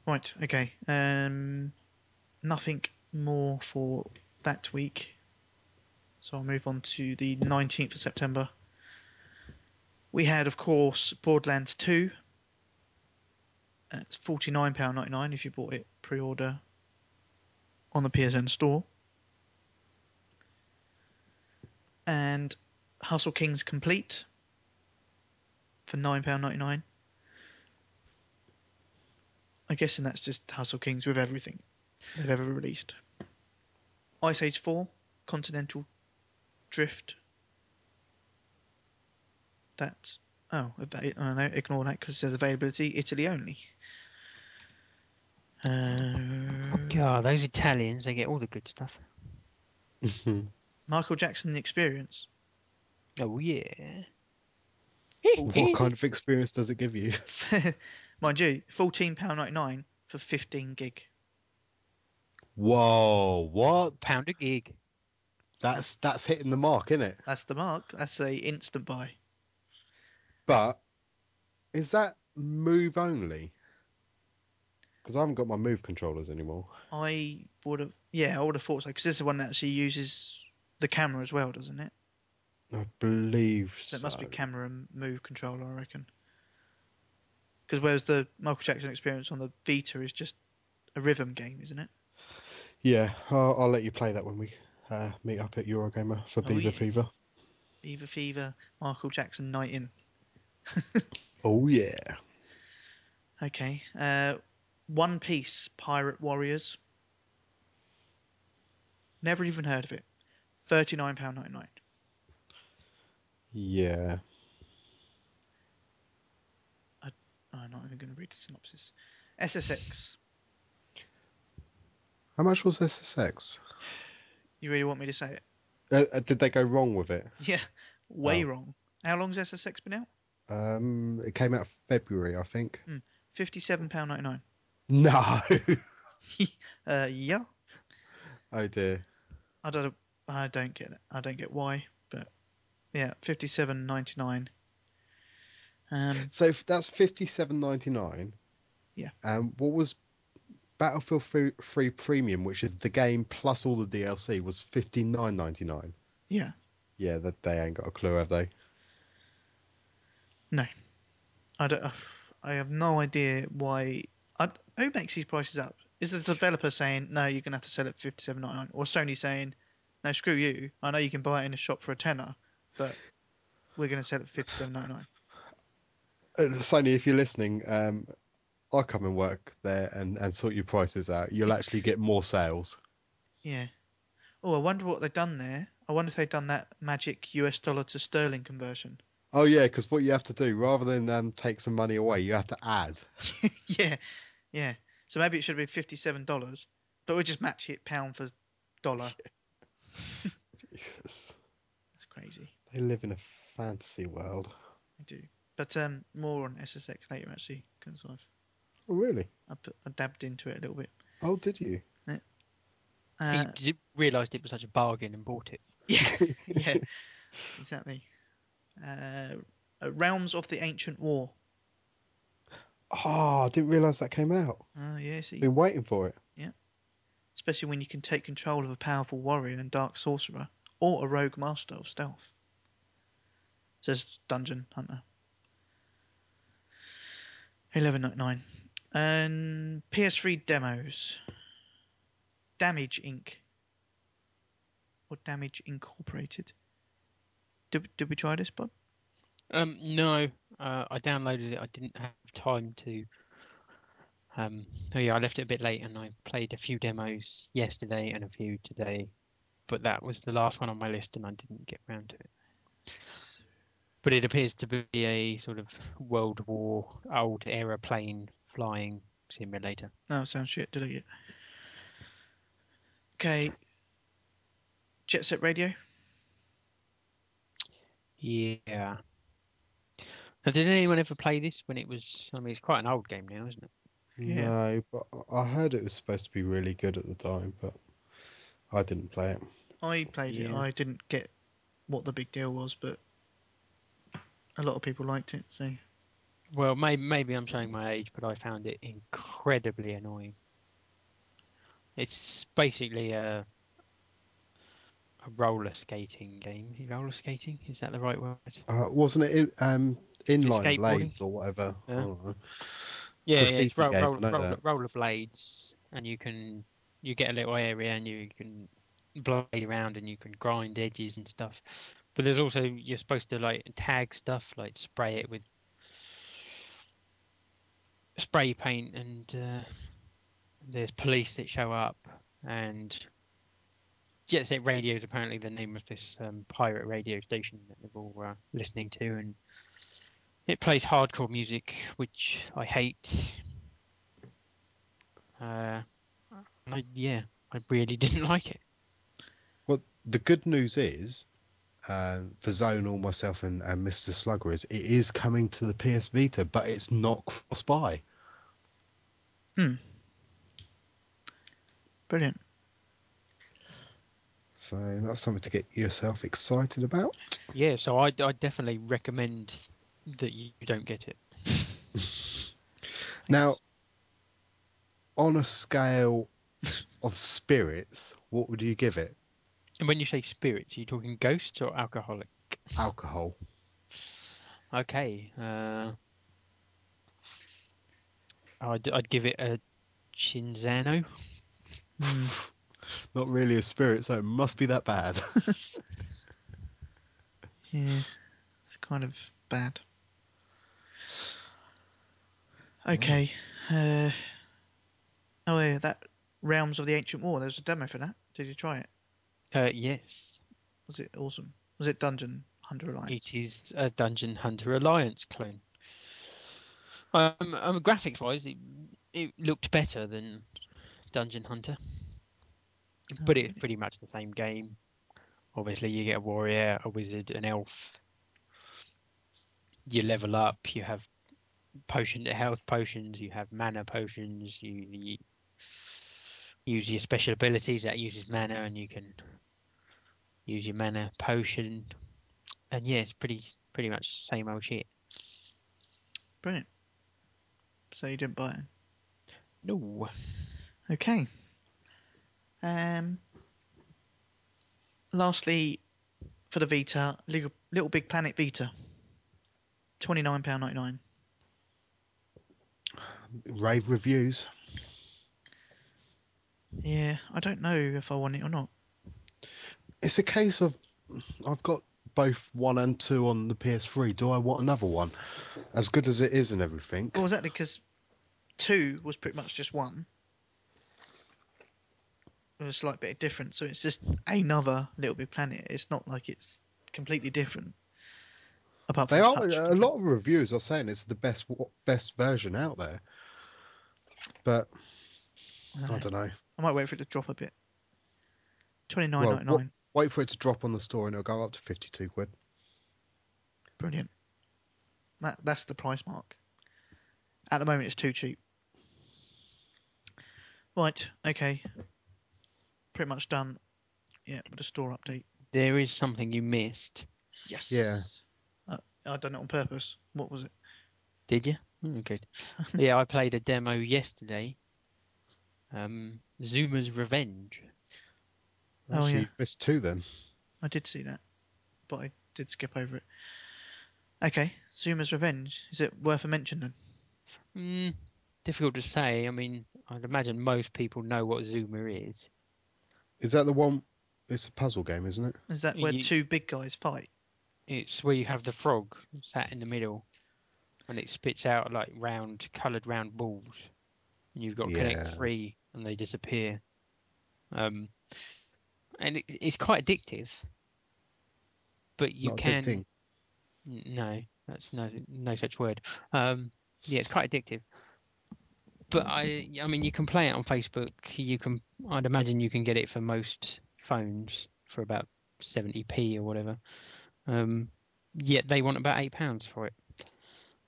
Right. Okay. Um, nothing more for that week. So I'll move on to the 19th of September. We had, of course, Borderlands 2. It's £49.99 if you bought it pre order on the PSN store. And Hustle Kings Complete for £9.99. I'm guessing that's just Hustle Kings with everything they've ever released. Ice Age 4, Continental Drift. That's oh, ava- oh no, ignore that because it says availability Italy only. Uh, God, those Italians, they get all the good stuff. [LAUGHS] Michael Jackson the Experience. Oh, yeah. what kind of experience does it give you? [LAUGHS] Mind you, fourteen pound ninety nine for fifteen gig. Whoa, what? Pound a gig. That's that's hitting the mark, isn't it? That's the mark. That's a instant buy. But is that move only? Because I haven't got my move controllers anymore. I would have, yeah, I would have thought so because this is the one that actually uses the camera as well, doesn't it? I believe So so. it must be camera and move controller, I reckon. Because whereas the Michael Jackson experience on the Vita is just a rhythm game, isn't it? Yeah, I'll, I'll let you play that when we uh, meet up at Eurogamer for Oh, Beaver yeah. Fever. Fever Fever, Michael Jackson Night In. [LAUGHS] Oh yeah. Okay. Uh, One Piece Pirate Warriors. Never even heard of it. £39.99. Yeah. Oh, I'm not even going to read the synopsis. SSX. How much was SSX? You really want me to say it? Uh, uh, did they go wrong with it? [LAUGHS] Yeah, way Oh. wrong. How long long's SSX been out? Um, it came out February, I think. Fifty-seven pound ninety-nine. No. [LAUGHS] [LAUGHS] Uh, yeah. oh dear. I don't. I don't get it. I don't get why, but yeah, fifty-seven ninety-nine. Um, So that's fifty-seven ninety-nine. Yeah. Um, what was Battlefield Free, Free Premium, which is the game plus all the DLC, was fifty-nine ninety-nine. yeah. Yeah, that they ain't got a clue, have they? No, I don't. I have no idea why. I, who makes these prices up? Is the developer saying no? You're gonna have to sell it for fifty-seven ninety-nine, or Sony saying no? Screw you. I know you can buy it in a shop for a tenner, but we're gonna sell it for fifty-seven ninety-nine. Uh, Sony, if you're listening, um, I'll come and work there and, and sort your prices out. You'll actually get more sales. Yeah. Oh, I wonder what they've done there. I wonder if they've done that magic US dollar to sterling conversion. Oh yeah, because what you have to do, rather than um, take some money away, you have to add. [LAUGHS] yeah, yeah. So maybe it should have been fifty-seven dollars, but we'll just match it pound for dollar. [LAUGHS] [LAUGHS] Jesus. That's crazy. They live in a fantasy world. I do. But um, more on SSX later actually, because I've Oh really? I, put, I dabbed into it a little bit. Oh, did you? Uh, he realised it was such a bargain and bought it. [LAUGHS] yeah, [LAUGHS] yeah, exactly. Uh, uh, Realms of the Ancient War. Oh, I didn't realise that came out. Oh yeah, see, Been waiting for it. Yeah. Especially when you can take control of a powerful warrior and dark sorcerer, or a rogue master of stealth. Says Dungeon Hunter. Eleven ninety nine, and PS3 demos. Damage Inc. Or Damage Incorporated. Did did we try this, Bob? Um, no, uh, I downloaded it. I didn't have time to. Um, oh yeah, I left it a bit late, and I played a few demos yesterday and a few today, but that was the last one on my list, and I didn't get round to it. But it appears to be a sort of World War old era plane flying simulator. No, sounds shit. Delete it. Okay. Jet Set Radio. Yeah. Now, did anyone ever play this when it was? I mean, it's quite an old game now, isn't it? Yeah. No, but I heard it was supposed to be really good at the time, but I didn't play it. I played it. I didn't get what the big deal was, but a lot of people liked it. So Well, maybe maybe I'm showing my age, but I found it incredibly annoying. It's basically a a roller skating game. Roller skating is that the right word? Uh, wasn't it in, um, inline blades or whatever? Yeah. Yeah, yeah it's ro- game, roll, I know roller, roller blades, and you can you get a little area and you can blade around and you can grind edges and stuff. But there's also you're supposed to like tag stuff, like spray it with spray paint, and uh, there's police that show up, and Jet Set Radio is apparently the name of this um, pirate radio station that they're all uh, listening to, and it plays hardcore music, which I hate. Uh, I, yeah, I really [LAUGHS] didn't like it. Well, the good news is, uh, for Zonal, myself, and, and Mr. Slugger, is it is coming to the PS Vita, but it's not cross-buy. brilliant. So that's something to get yourself excited about. Yeah, so I, I definitely recommend that you don't get it. [LAUGHS] Now, Yes. on a scale of spirits, what would you give it? And when you say spirits, are you talking ghosts or alcoholic? Alcohol. Okay, uh, I'd, I'd give it a Cinzano. [LAUGHS] Not really a spirit, so it must be that bad. [LAUGHS] Yeah, it's kind of bad. Okay. Uh, oh yeah, that Realms of the Ancient War. There was a demo for that. Did you try it? Uh, yes, Was it awesome? Was it Dungeon Hunter Alliance? it is a Dungeon Hunter Alliance clone. Um, um graphics wise, it, it looked better than Dungeon Hunter, but it's pretty much the same game. Obviously, you get a warrior, a wizard, an elf. You level up. You have potion health potions. You have mana potions. You, you use your special abilities that uses mana, and you can use your mana potion. And yeah, it's pretty pretty much same old shit. Brilliant. So you didn't buy it? No, Okay. Um. Lastly, for the Vita, Little, Little Big Planet Vita. Twenty nine pound ninety nine. Rave reviews. Yeah, I don't know if I want it or not. It's a case of I've got both one and two on the PS3. Do I want another one? As good as it is and everything. Well, exactly because two was pretty much just one. With a slight bit of difference, so it's just another Little Big Planet. It's not like it's completely different. Apart They are touch a lot of reviews are saying it's the best best version out there. But I, I don't know. I might wait for it to drop a bit. Twenty nine Well, ninety nine. Wait for it to drop on the store and it'll go up to 52 quid. Brilliant. That that's the price mark. At the moment, it's too cheap. Right. Okay. Pretty much done. Yeah, with a store update. there is something you missed. Yes. Yeah. Uh, I done it on purpose. What was it? Did you? Oh, good. [LAUGHS] yeah, I played a demo yesterday. Um, Zuma's Revenge. Oh, Actually, yeah. missed two then. I did see that, but I did skip over it. Okay, Zuma's Revenge. Is it worth a mention then? Mm, difficult to say. I mean, I'd imagine most people know what Zuma is. Is that the one? It's a puzzle game, isn't it? Is that where Ye- two big guys fight? It's where you have the frog sat in the middle, and it spits out like round, coloured round balls, and you've got to Yeah. collect three, and they disappear. Um, and it, it's quite addictive. But you Not can addicting. No, that's no no such word. Um, yeah, it's quite addictive. but I, I mean, you can play it on Facebook. You can, I'd imagine you can get it for most phones for about 70p or whatever. Um, yet they want about eight pounds for it.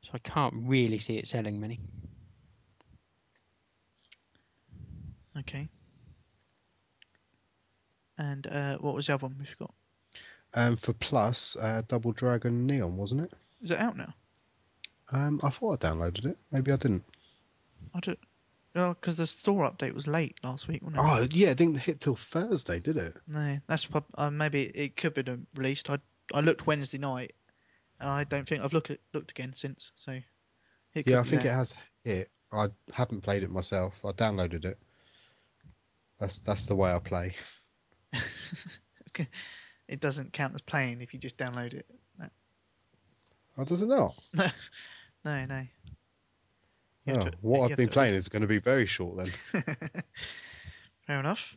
So I can't really see it selling many. Okay. And uh, what was the other one we forgot? Um, for Plus, uh, Double Dragon Neon, wasn't it? Is it out now? Um, I thought I downloaded it. Maybe I didn't. I don't. Well, because the store update was late last week, wasn't it? Oh, yeah, it didn't hit till Thursday, did it? No, that's uh, maybe it could be done- released. I I looked Wednesday night, and I don't think I've looked at, looked again since. So it could Yeah, I think it has hit. I haven't played it myself. I downloaded it. That's that's the way I play. [LAUGHS] [LAUGHS] okay. It doesn't count as playing if you just download it. Oh, does it not? [LAUGHS] No, no. no. Oh, to- what I've been to- playing is going to be very short then. [LAUGHS] Fair enough.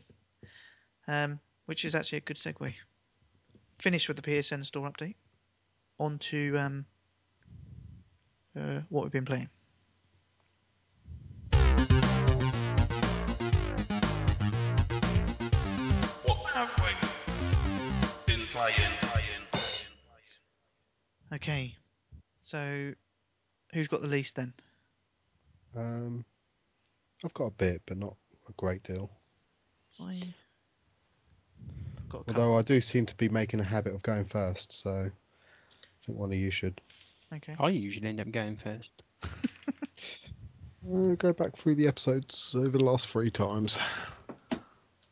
Um, which is actually a good segue. Finished with the PSN store update. On to um, uh, what we've been playing. Okay, so who's got the least then? Um, I've got a bit, but not a great deal. I... Got. Although I do seem to be making a habit of going first, so I think one of you should Okay. I usually end up going first. uh, go back through the episodes over the last three times.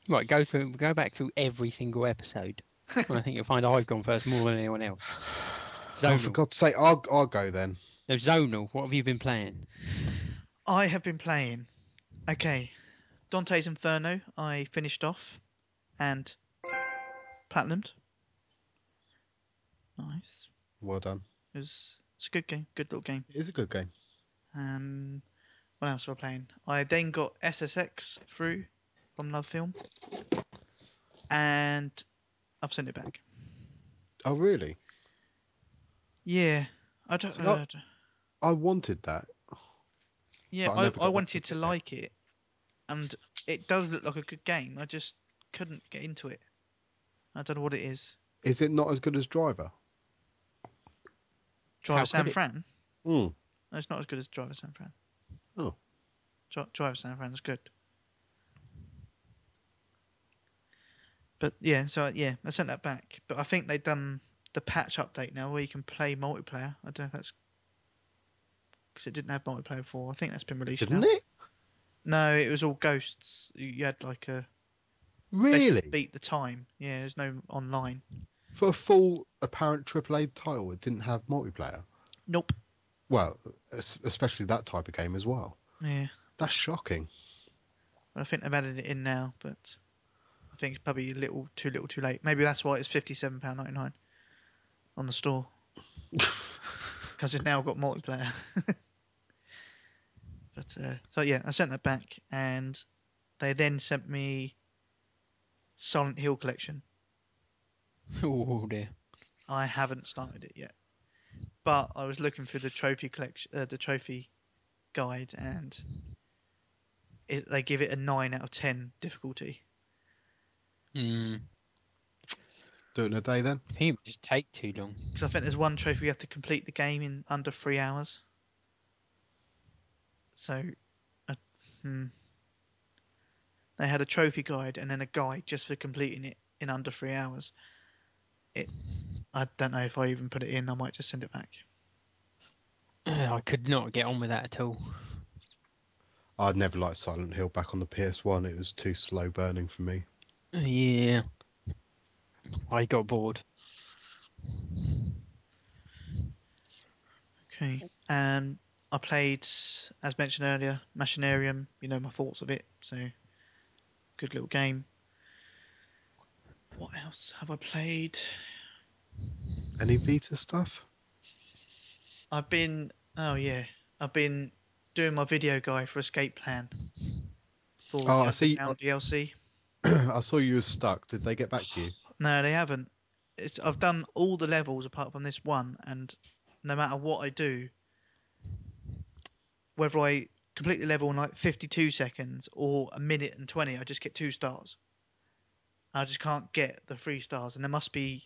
Right, go through, go back through every single episode. [LAUGHS] and I think you'll find I've gone first more than anyone else. Oh, for Zonal. God's sake, I'll, I'll go then. No, Zonal. What have you been playing? I have been playing. Okay, Dante's Inferno. I finished off, and platinumed. Nice. Well done. It was. It's a good game. Good little game. It is a good game. Um, what else were I playing? I then got SSX through from another film, and I've sent it back. Oh, really? Yeah, I don't. Uh, d- I wanted that. yeah, I I, I wanted to like it, and it does look like a good game. I just couldn't get into it. I don't know what it is. Is it not as good as Driver? Driver How San Fran. Hmm. No, it's not as good as Driver San Fran. Oh. Dri- Driver San Fran's good. But yeah, so yeah, I sent that back. But I think they've done the patch update now where you can play multiplayer. I don't know if that's because it didn't have multiplayer before. I think that's been released Didn't now. it? No, it was all ghosts. You had like a Really? beat the time. Yeah, there's no online. For a full apparent AAA title, it didn't have multiplayer. Nope. Well, especially that type of game as well. Yeah, That's shocking. I think they've added it in now, but I think it's probably a little too little, too late. Maybe that's why it's fifty-seven pound ninety-nine on the store [LAUGHS] because it's now got multiplayer. [LAUGHS] but uh, so yeah, I sent that back, and they then sent me Silent Hill Collection. Oh dear. I haven't started it yet, but I was looking through the trophy collection, uh, the trophy guide, and it, they give it a nine out of ten difficulty. Mm, Do it in a day then? I think it would just take too long. Because I think there's one trophy you have to complete the game in under three hours. So, uh, hmm. they had a trophy guide and then a guide just for completing it in under three hours. It, I don't know if I even put it in. I might just send it back. [CLEARS THROAT] I could not get on with that at all. I'd never liked Silent Hill back on the PS1. It was too slow burning for me. Yeah. I got bored. Okay. Um, I played, as mentioned earlier, Machinarium. You know my thoughts of it. So, good little game. What else have I played? Any Vita stuff? I've been oh yeah, I've been doing my video guide for Escape Plan. For Oh, I see. Underground DLC. [CLEARS THROAT] I saw you were stuck. Did they get back to you? No, they haven't. It's I've done all the levels apart from this one, and no matter what I do, whether I completely level in like 52 seconds or a minute and 20, I just get two stars. I just can't get the three stars, and there must be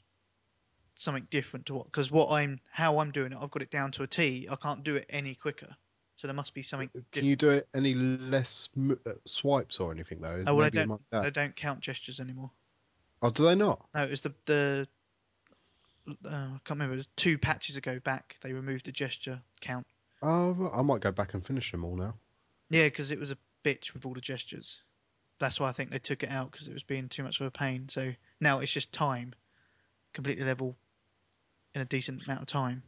something different to what because what I'm how I'm doing it, I've got it down to a T. I can't do it any quicker, so there must be something Can different. you do it any less m- uh, swipes or anything though? Oh well, I don't. yeah. They don't count gestures anymore. Oh, do they not? No, it was the the. Uh, I can't remember. It was two patches ago back, they removed the gesture count. Oh, I might go back and finish them all now. Yeah, because it was a bitch with all the gestures. That's why I think they took it out because it was being too much of a pain. So now it's just time, completely level, in a decent amount of time.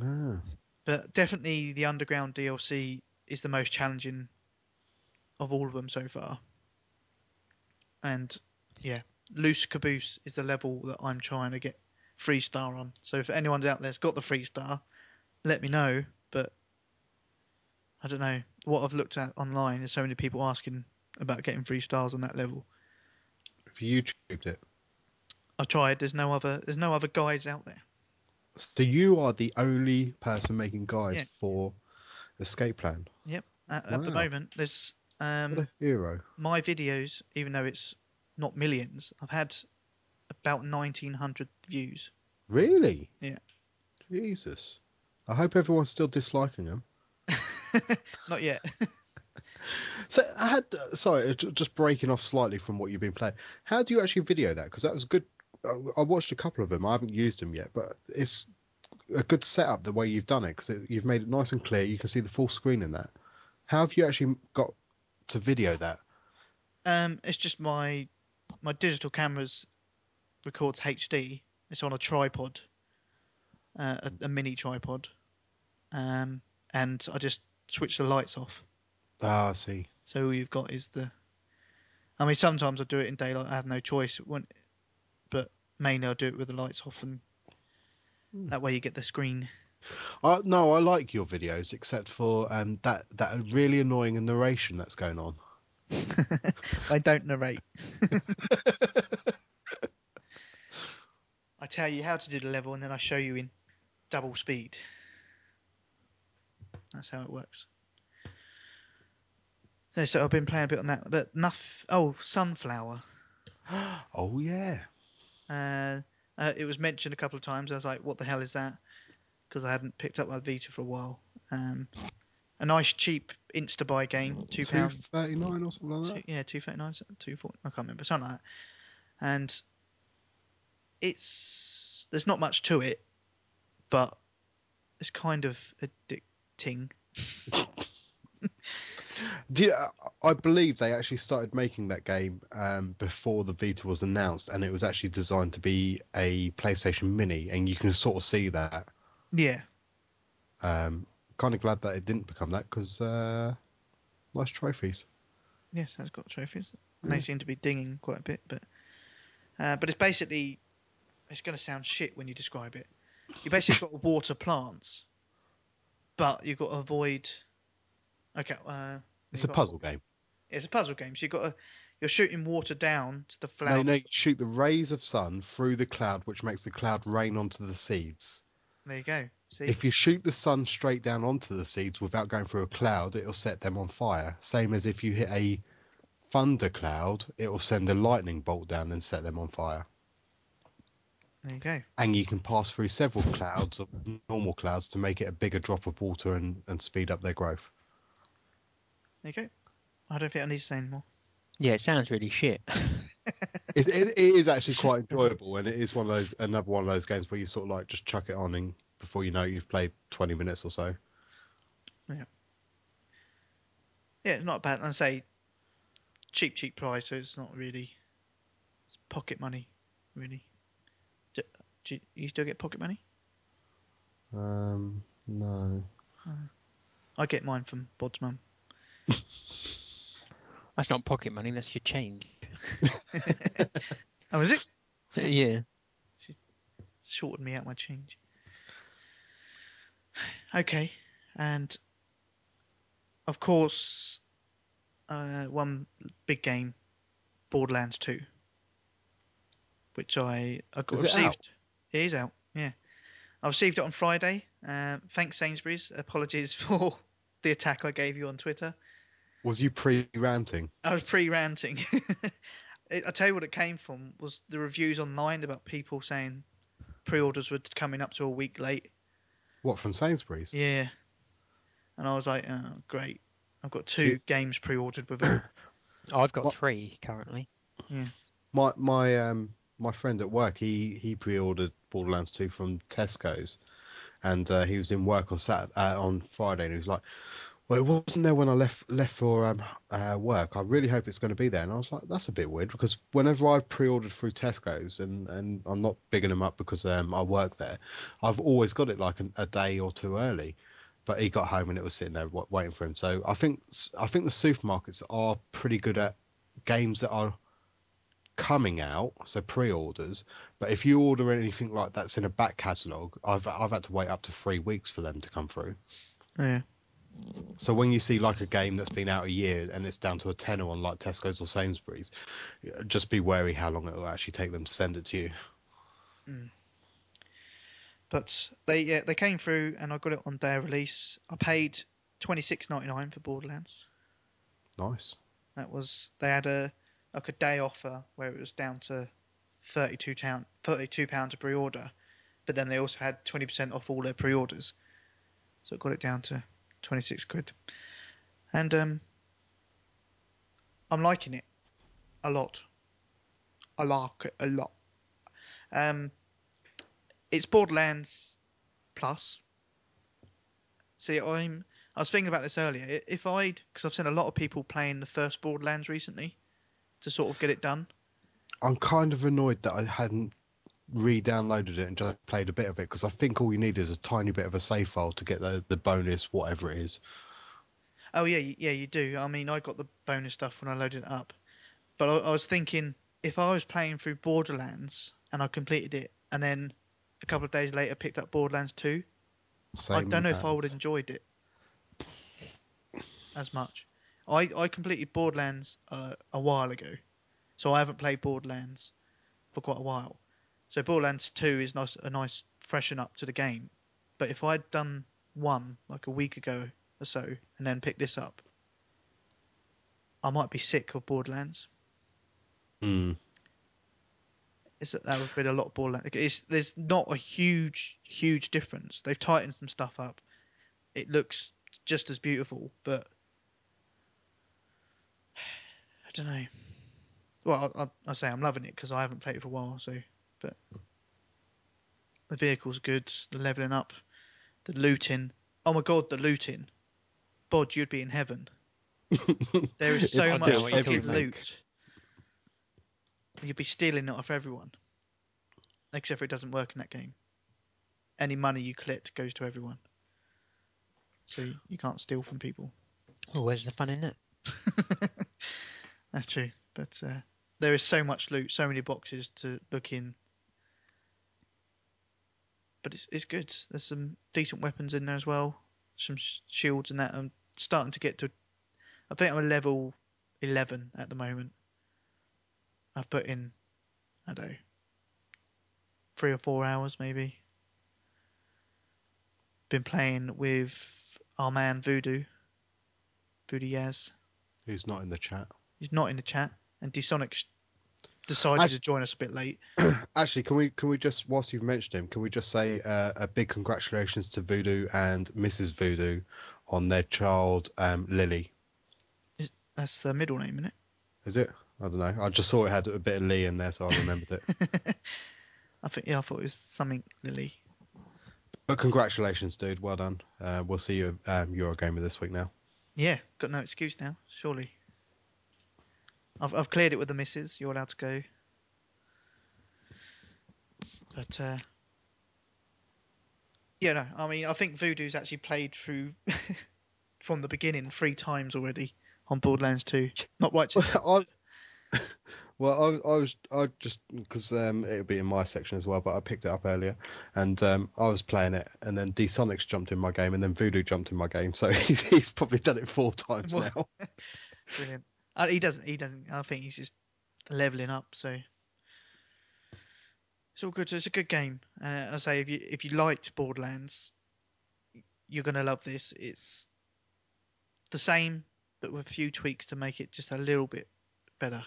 Ah. But definitely the underground DLC is the most challenging of all of them so far. And yeah, Loose Caboose is the level that I'm trying to get three star on. So if anyone's out there's got the three star, let me know. But I don't know what I've looked at online. There's so many people asking about getting three stars on that level. If you YouTubed it. I've tried. There's no other. There's no other guides out there. So you are the only person making guides Yeah. for Escape Plan. At, at the moment, there's um, hero. my videos, even though it's not millions, I've had about 1900 views. Really? Yeah. Jesus. I hope everyone's still disliking them. [LAUGHS] not yet. [LAUGHS] So I had uh, sorry, uh, just breaking off slightly from what you've been playing. How do you actually video that? Because that was good. I I watched a couple of them. I haven't used them yet, but it's a good setup the way you've done it because you've made it nice and clear. You can see the full screen in that. How have you actually got to video that? Um, it's just my my digital cameras records HD. It's on a tripod, uh, a, a mini tripod, um, and I just switch the lights off. Ah, I see. So all you've got is the. I mean, sometimes I do it in daylight. I have no choice. When, but mainly I do it with the lights off, and Hmm. that way you get the screen. Uh, no, I like your videos, except for um, that that really annoying narration that's going on. I don't narrate. [LAUGHS] I tell you how to do the level, and then I show you in double speed. That's how it works. So, so I've been playing a bit on that, but nothing. Oh, sunflower. [GASPS] oh yeah. Uh, uh, it was mentioned a couple of times. I was like, "What the hell is that?" Because I hadn't picked up my Vita for a while. Um, a nice cheap insta buy game, two pound, thirty nine or something like two, that. yeah, two thirty nine, two forty. I can't remember something like that. And it's there's not much to it, but it's kind of addicting. [LAUGHS] Do you, I believe they actually started making that game um, before the Vita was announced, and it was actually designed to be a PlayStation Mini, and you can sort of see that. Yeah, Um, kind of glad that it didn't become that because uh, nice trophies. yes, that's got trophies. And They seem to be dinging quite a bit, but uh, but it's basically it's going to sound shit when you describe it. You basically [LAUGHS] got to water plants, but you've got to avoid. Okay, uh, It's a puzzle game. It's a puzzle game, so you've got to you're shooting water down to the No, flower. no, you shoot the rays of sun through the cloud, which makes the cloud rain onto the seeds. There you go. See, If you shoot the sun straight down onto the seeds without going through a cloud, it'll set them on fire. Same as if you hit a thunder cloud, it'll send a lightning bolt down and set them on fire. there you go. And you can pass through several clouds of normal clouds to make it a bigger drop of water and, and speed up their growth. There you go. I don't think I need to say anymore. Yeah, it sounds really shit. [LAUGHS] It, it, it is actually quite enjoyable, and it is one of those another one of those games where you sort of like just chuck it on, and before you know, it, you've played twenty minutes or so. Yeah, Yeah, it's not bad. And I say cheap, cheap price, so it's not really it's pocket money, really. Do, do you- you still get pocket money? Um, no. I get mine from Bod's mum. [LAUGHS] That's not pocket money. That's your change. [LAUGHS] oh, is it? yeah. She shorted me out my change. Okay, and of course, uh, one big game, Borderlands 2, which I, I got Is it received. out? It is out, yeah. I received it on Friday. Uh, thanks, Sainsbury's. Apologies [LAUGHS] for the attack I gave you on Twitter. Was you pre-ranting? I was pre-ranting. [LAUGHS] I I tell you what it came from was the reviews online about people saying pre-orders were coming up to a week late. What from Sainsbury's? Yeah, and I was like, oh, great. I've got two You- games pre-ordered with it. [COUGHS] I've got What- three currently. My my um my friend at work he he pre-ordered Borderlands 2 from Tesco's, and uh, he was in work on Saturday uh, on Friday, and he was like, "Well, it wasn't there when I left left for um uh, work. I really hope it's going to be there." And I was like, "That's a bit weird because whenever I pre-ordered through Tesco's, and and I'm not bigging them up because um I work there, I've always got it like a, a day or two early." But he got home and it was sitting there wa- waiting for him. So I think I think the supermarkets are pretty good at games that are coming out, so pre-orders. But if you order anything like that's in a back catalogue, I've I've had to wait up to three weeks for them to come through. Yeah, So when you see like a game that's been out a year and it's down to a tenner on like Tesco's or Sainsbury's, just be wary how long it will actually take them to send it to you. Mm. but they yeah they came through and I got it on day of release. I paid twenty six ninety nine for Borderlands. Nice. That was they had a like a day offer where it was down to thirty two town thirty two pounds a pre order, but then they also had twenty percent off all their pre orders, so it got it down to twenty six quid, and um, I'm liking it a lot. I like it a lot. Um, it's Borderlands Plus. See, I'm I was thinking about this earlier. If I'd, because I've seen a lot of people playing the first Borderlands recently to sort of get it done. I'm kind of annoyed that I hadn't re-downloaded it and just played a bit of it because I think all you need is a tiny bit of a save file to get the the bonus whatever it is. Oh yeah, yeah, you do. I mean, I got the bonus stuff when I loaded it up, but I, I was thinking if I was playing through Borderlands and I completed it, and then a couple of days later picked up Borderlands Two, I don't know if I would have enjoyed it as much. I I completed Borderlands uh, a while ago, so I haven't played Borderlands for quite a while. So Borderlands Two is nice a nice freshen up to the game. But if I'd done one like a week ago or so and then picked this up, I might be sick of Borderlands. Hmm. It's, that would be a lot of Borderlands. It's, there's not a huge, huge difference. They've tightened some stuff up. It looks just as beautiful, but [SIGHS] I don't know. Well, I, I, I say I'm loving it because I haven't played it for a while. So, but the vehicle's good. The leveling up, the looting. Oh my god, the looting! Bod, you'd be in heaven. [LAUGHS] There is so much fucking everything. loot. You'd be stealing it off everyone. Except for it doesn't work in that game. Any money you collect goes to everyone. So you, you can't steal from people. Oh, where's the fun in it? [LAUGHS] That's true. But uh, there is so much loot, so many boxes to look in. But it's it's good. There's some decent weapons in there as well. Some sh- shields and that. I'm starting to get to. I think I'm a level 11 at the moment. I've put in, I don't know, three or four hours maybe. Been playing with our man Voodoo. Voodoo Yaz. Who's not in the chat? He's not in the chat, and Dsonic sh- decided Actu- to join us a bit late. [CLEARS THROAT] Actually, can we can we just whilst you've mentioned him, can we just say uh, a big congratulations to Voodoo and Mrs. Voodoo on their child um, Lily? That's the middle name, isn't it? Is it? I don't know. I just saw it had a bit of Lee in there, so I remembered it. [LAUGHS] I think yeah, I thought it was something Lily. But congratulations, dude. Well done. Uh, we'll see you um, Eurogamer this week now. Yeah, got no excuse now, surely. I've I've cleared it with the missus. You're allowed to go. But uh, yeah, no. I mean, I think Voodoo's actually played through [LAUGHS] from the beginning three times already on Borderlands 2. Not right. To, Well, [LAUGHS] I, [LAUGHS] well, I, I was I just because um, it'll be in my section as well, but I picked it up earlier, and um, I was playing it, and then D Sonics jumped in my game, and then Voodoo jumped in my game, so he's probably done it four times Well- now. Brilliant. Uh, he doesn't. He doesn't. I think he's just leveling up. So it's all good. So it's a good game. Uh, I say if you if you liked Borderlands, you're gonna love this. It's the same, but with a few tweaks to make it just a little bit better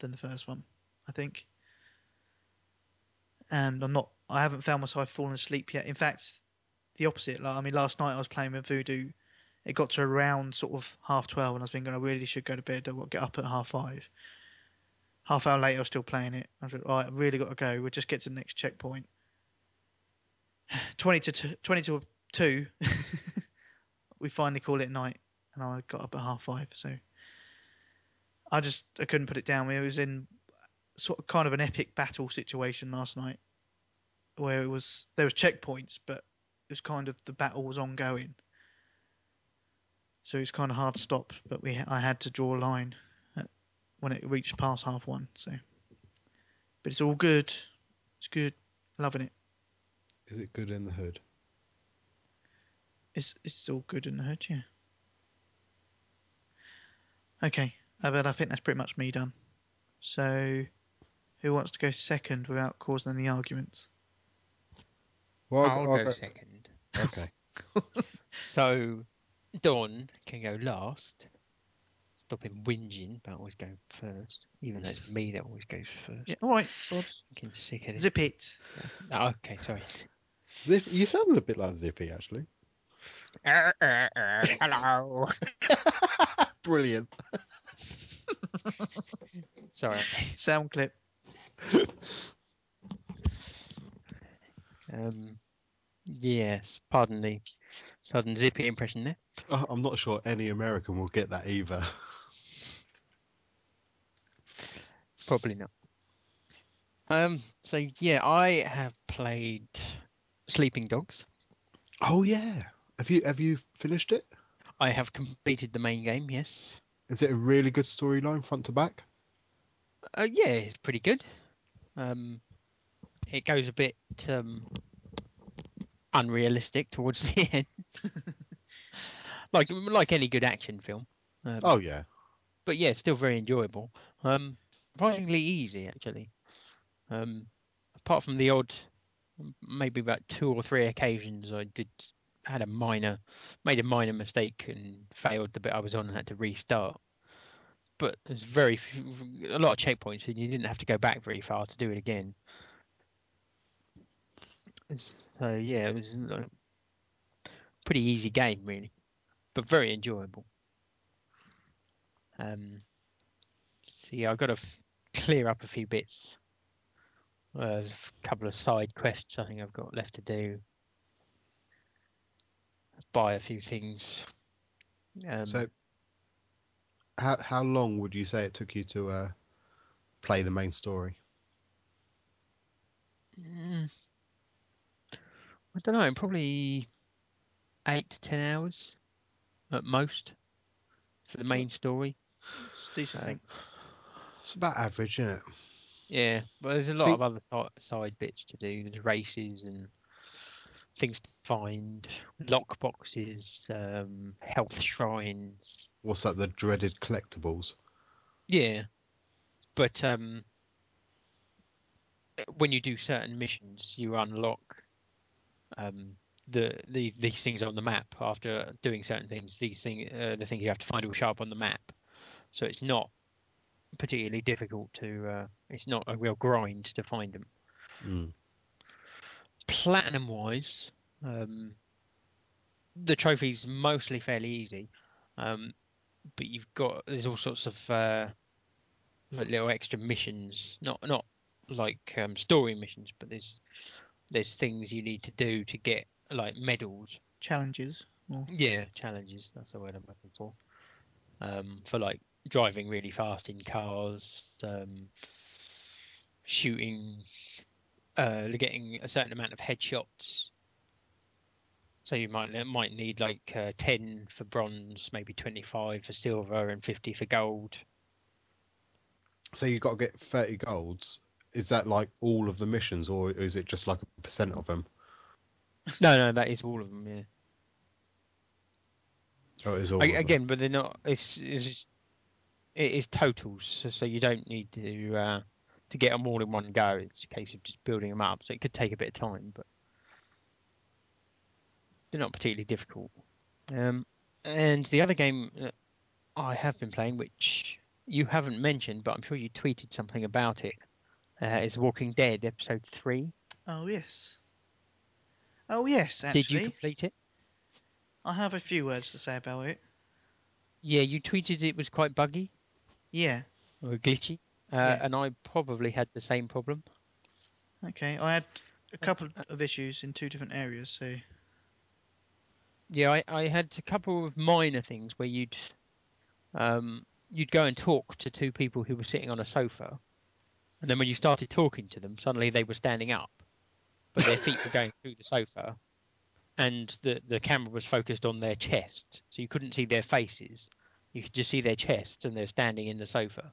than the first one, I think. And I'm not, I haven't found myself falling asleep yet. In fact, the opposite. Like, I mean, last night I was playing with Voodoo. It got to around sort of half twelve, and I was thinking I really should go to bed. I'll get up at half five. Half hour later, I was still playing it. I was like, I've really got to go. We'll just get to the next checkpoint. [SIGHS] 20 to two, 20 to 2 [LAUGHS] we finally call it night and i got up at half five so i just i couldn't put it down it was in sort of kind of an epic battle situation last night where it was there was checkpoints but it was kind of the battle was ongoing so it was kind of hard to stop but we i had to draw a line at, when it reached past half one so but it's all good it's good loving it Is it good in the hood? It's it's all good in the hood, yeah. Okay, uh, but I think that's pretty much me done. So, who wants to go second without causing any arguments? Well, I'll, go, go- second. Okay. [LAUGHS] So, Don can go last. Stop him whinging about always going first, even though it's me that always goes first. Yeah, all right, Bod. Getting sick of it. Zip it. Oh, okay, sorry. Zip, you sounded a bit like Zippy, actually. Er, er, er, hello. [LAUGHS] Brilliant. [LAUGHS] sorry. Sound clip. Um, yes, pardon the sudden zippy impression there. Uh, I'm not sure any American will get that either. Probably not. Um, so yeah, I have played Sleeping Dogs. Oh yeah. Have you have you finished it? I have completed the main game. Yes. Is it a really good storyline front to back? Uh, yeah, it's pretty good. Um, it goes a bit um, unrealistic towards the end, [LAUGHS] like like any good action film. Um, Oh yeah. but yeah, still very enjoyable. Um, surprisingly easy actually. Um, apart from the odd, maybe about two or three occasions, I did had a minor, made a minor mistake and failed the bit I was on and had to restart. But there's very few, a lot of checkpoints and you didn't have to go back very far to do it again. So yeah, it was a pretty easy game really, but very enjoyable. Um, so yeah, I've got to f- clear up a few bits. Uh, there's a couple of side quests I think I've got left to do. Buy a few things. Um, So how how long would you say it took you to uh, play the main story? I don't know, probably eight to ten hours at most for the main story. It's decent. Thing. It's about average, isn't it? Yeah, but there's a lot See- of other side bits to do. There's races and things to find, lock boxes, um, health shrines. What's that? The dreaded collectibles. Yeah, but um, when you do certain missions, you unlock um, the, the these things on the map. After doing certain things, these thing uh, the things you have to find will show up on the map. So it's not particularly difficult to. Uh, it's not a real grind to find them. Mm. platinum wise, um, the trophy's mostly fairly easy, um, but you've got there's all sorts of uh, little extra missions, not not like um, story missions, but there's there's things you need to do to get like medals. Challenges. Or Yeah, challenges. That's the word I'm looking for. Um, for like driving really fast in cars, um, shooting, uh, getting a certain amount of headshots. So you might might need like uh, ten for bronze, maybe twenty five for silver, and fifty for gold. So you've got to get thirty golds. Is that like all of the missions, or is it just like a percent of them? No, no, that is all of them. Yeah. Or it is all them? again, but they're not. It's it's it is totals, so, so you don't need to uh, to get them all in one go. It's a case of just building them up. So it could take a bit of time, but they're not particularly difficult. Um, And the other game that I have been playing, which you haven't mentioned, but I'm sure you tweeted something about it, uh, is Walking Dead episode three. Oh yes. Oh yes, Actually, Did you complete it? I have a few words to say about it. Yeah, you tweeted it was quite buggy Yeah. or glitchy, uh, Yeah. and I probably had the same problem. Okay. I had a couple of issues in two different areas, so Yeah, I, I had a couple of minor things where you'd um, you'd go and talk to two people who were sitting on a sofa, and then when you started talking to them, suddenly they were standing up, but their feet were going through the sofa, and the the camera was focused on their chest, so you couldn't see their faces. You could just see their chests, and they're standing in the sofa.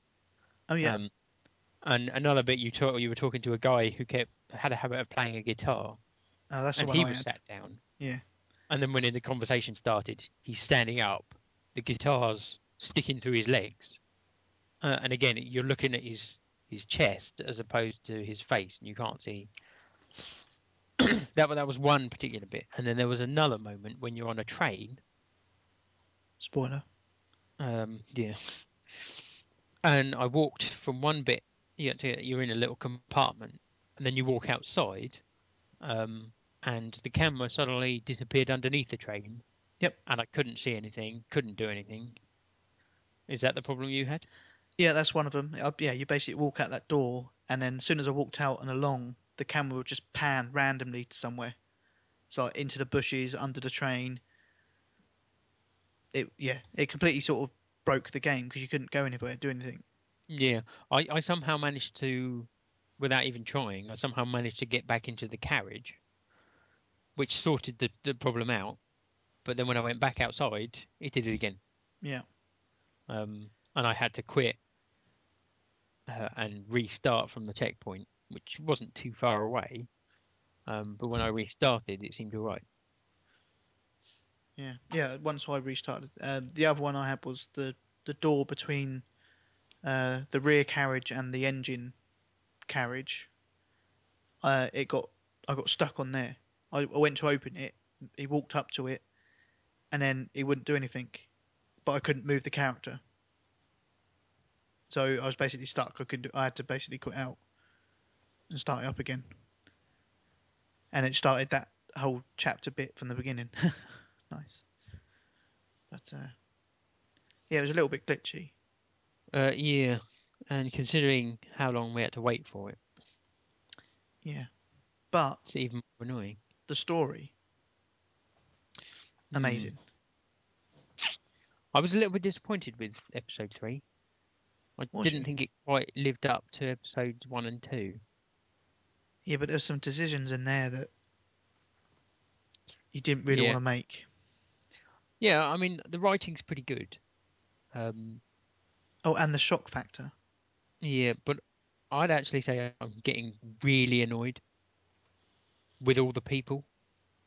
oh yeah. Um, and another bit, you talk, you were talking to a guy who kept had a habit of playing a guitar, oh, that's the and one he I was had. sat down. Yeah. And then when the conversation started, he's standing up, the guitar's sticking through his legs, uh, and again you're looking at his his chest as opposed to his face, and you can't see. [CLEARS THROAT] that that was one particular bit, and then there was another moment when you're on a train. Spoiler. Um, yeah. And I walked from one bit. You to, you're in a little compartment, and then you walk outside, um, and the camera suddenly disappeared underneath the train. Yep. And I couldn't see anything, couldn't do anything. Is that the problem you had? Yeah, that's one of them. Uh, yeah, you basically walk out that door, and then as soon as I walked out and along, the camera would just pan randomly to somewhere, so like, into the bushes, under the train. It yeah, it completely sort of broke the game because you couldn't go anywhere, do anything. Yeah. I, I somehow managed to, without even trying, I somehow managed to get back into the carriage, which sorted the, the problem out. But then when I went back outside, it did it again. Yeah. um, and I had to quit uh, and restart from the checkpoint, which wasn't too far away. Um, but when I restarted, it seemed alright. Yeah, yeah. Once I restarted, um, the other one I had was the the door between uh, the rear carriage and the engine carriage. Uh, it got I got stuck on there. I, I went to open it. He walked up to it, and then he wouldn't do anything. But I couldn't move the character, so I was basically stuck. I could do, I had to basically quit out and start it up again. And it started that whole chapter bit from the beginning. [LAUGHS] nice. But uh, yeah, it was a little bit glitchy. Uh, yeah, and considering how long we had to wait for it, Yeah, but it's even more annoying. the story amazing. I was a little bit disappointed with episode three. I didn't think it quite lived up to episodes one and two. Yeah, but there's some decisions in there that you didn't really Yeah. want to make. Yeah, I mean the writing's pretty good. Um, Oh, and the shock factor. Yeah, but I'd actually say I'm getting really annoyed with all the people.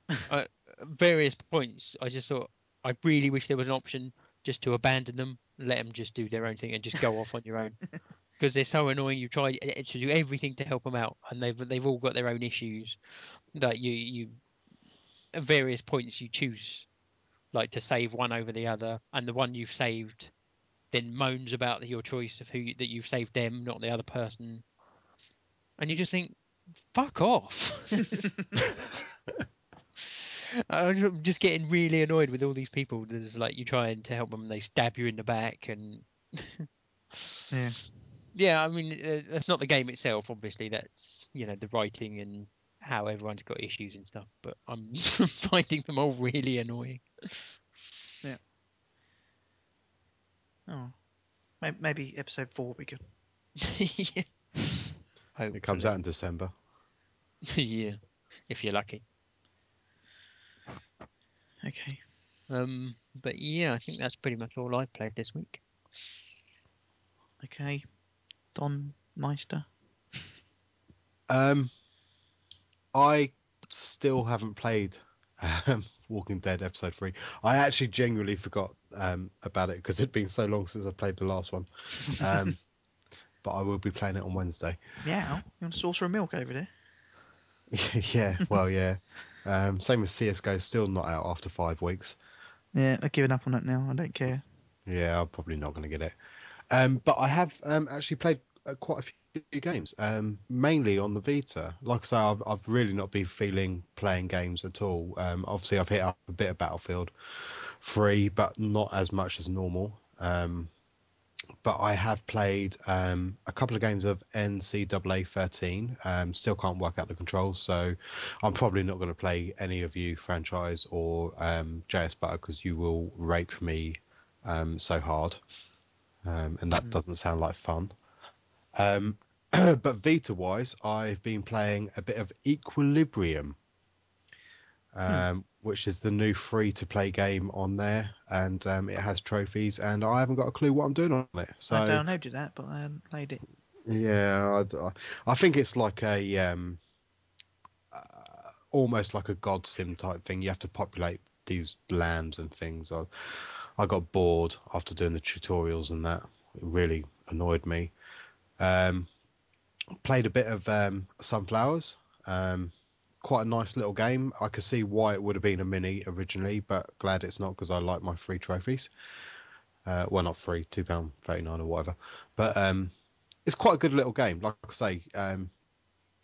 uh, [LAUGHS] at various points, I just thought I really wish there was an option just to abandon them, let them just do their own thing, and just go off on your own. [LAUGHS] Because they're so annoying. You try uh, to do everything to help them out, and they've they've all got their own issues. That you you at various points you choose like to save one over the other, and the one you've saved then moans about your choice of who you, that you've saved them, not the other person, and you just think, "Fuck off." [LAUGHS] [LAUGHS] I'm just getting really annoyed with all these people. There's like you trying to help them, and they stab you in the back, and [LAUGHS] Yeah. yeah, I mean uh, that's not the game itself. Obviously, that's you know the writing and how everyone's got issues and stuff. But I'm [LAUGHS] finding them all really annoying. [LAUGHS] Yeah. Oh, May- maybe episode four will be good. yeah. It comes out in December. yeah, if you're lucky. Okay. Um, but yeah, I think that's pretty much all I've played this week. Okay. Don Meister. Um, I still haven't played um, Walking Dead episode three. I actually genuinely forgot um, about it because it'd been so long since I played the last one. Um, [LAUGHS] but I will be playing it on Wednesday. Yeah, You want a saucer of milk over there? [LAUGHS] yeah, well, yeah. Um, same with CS:GO, still not out after five weeks. Yeah, I've given up on it now. I don't care. Yeah, I'm probably not going to get it. Um, but I have um, actually played uh, quite a few games, um, mainly on the Vita. Like I say, I've, I've really not been feeling playing games at all. Um, obviously, I've hit up a bit of Battlefield 3, but not as much as normal. Um, but I have played um, a couple of games of NCAA 13. Um, still can't work out the controls, so I'm probably not going to play any of you franchise or um, JS Butter because you will rape me um, so hard, um, and that Mm. doesn't sound like fun. Um, [CLEARS THROAT] but Vita wise, I've been playing a bit of Equilibrium, um, which is the new free to play game on there, and um, it has trophies, and I haven't got a clue what I'm doing on it. So I downloaded that, but I haven't played it. yeah, I, I think it's like a um, uh, almost like a God Sim type thing. You have to populate these lands and things. I, I got bored after doing the tutorials and that. It really annoyed me. Um, played a bit of um, Sunflowers. Um, quite a nice little game. I could see why it would have been a mini originally, but glad it's not because I like my free trophies. Uh, well, not free, two pound thirty nine or whatever. But um, it's quite a good little game. Like I say, um,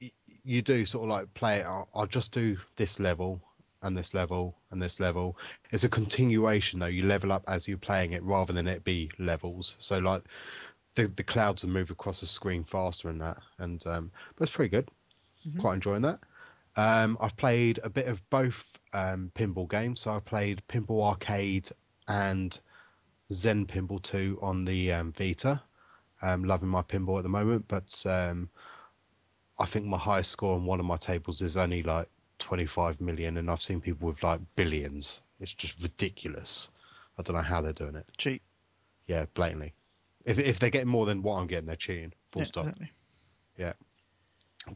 y- you do sort of like play it. I'll, I'll just do this level and this level and this level. It's a continuation though. You level up as you're playing it rather than it be levels. So like the the clouds will move across the screen faster and that. And um, but it's pretty good. Mhm. Quite enjoying that. Um, I've played a bit of both um, pinball games. So I played Pinball Arcade and Zen Pinball 2 on the um, Vita. Um, loving my pinball at the moment, but um, I think my highest score on one of my tables is only like 25 million, and I've seen people with like billions. It's just ridiculous. I don't know how they're doing it. Cheat. Yeah, blatantly. If if they're getting more than what I'm getting, they're cheating. Full Yeah, stop. exactly.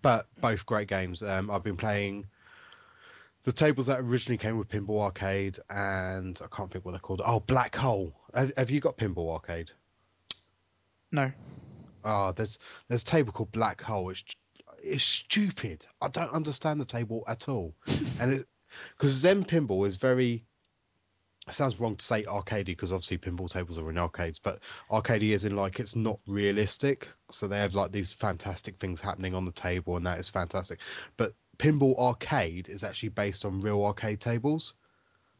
But both great games. Um, I've been playing the tables that originally came with Pinball Arcade, and I can't think what they're called. Oh, Black Hole. Have, have you got Pinball Arcade? No. Oh, there's there's a table called Black Hole. It's it's stupid. I don't understand the table at all, [LAUGHS] and it because Zen Pinball is very. It sounds wrong to say arcadey because obviously pinball tables are in arcades, but arcadey is in like it's not realistic. So they have like these fantastic things happening on the table, and that is fantastic. But pinball arcade is actually based on real arcade tables.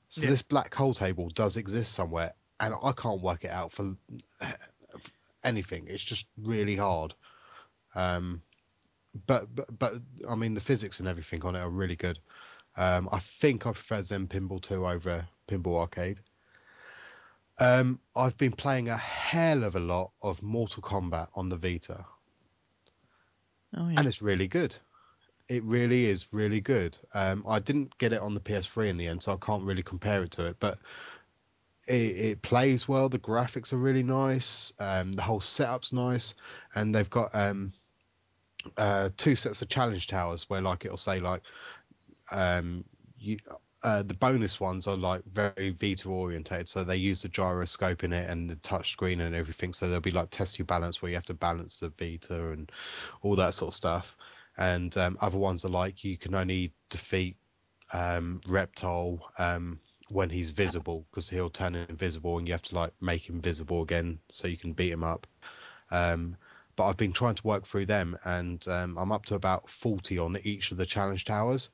So Yeah. this black hole table does exist somewhere, and I can't work it out for [CLEARS THROAT] anything. It's just really hard. Um, but, but but I mean the physics and everything on it are really good. Um, I think I prefer Zen Pinball 2 over Pinball Arcade. Um, I've been playing a hell of a lot of Mortal Kombat on the Vita, Oh yeah. and it's really good. It really is really good. Um, I didn't get it on the PS3 in the end, so I can't really compare it to it. But it, it plays well. The graphics are really nice. Um, the whole setup's nice, and they've got um, uh, two sets of challenge towers where, like, it'll say like um, you. Uh, the bonus ones are like very Vita orientated, so they use the gyroscope in it and the touch screen and everything. So there'll be like test your balance where you have to balance the Vita and all that sort of stuff. And um, other ones are like you can only defeat um, Reptile um, when he's visible because he'll turn invisible and you have to like make him visible again so you can beat him up. Um, but I've been trying to work through them and um, I'm up to about 40 on each of the challenge towers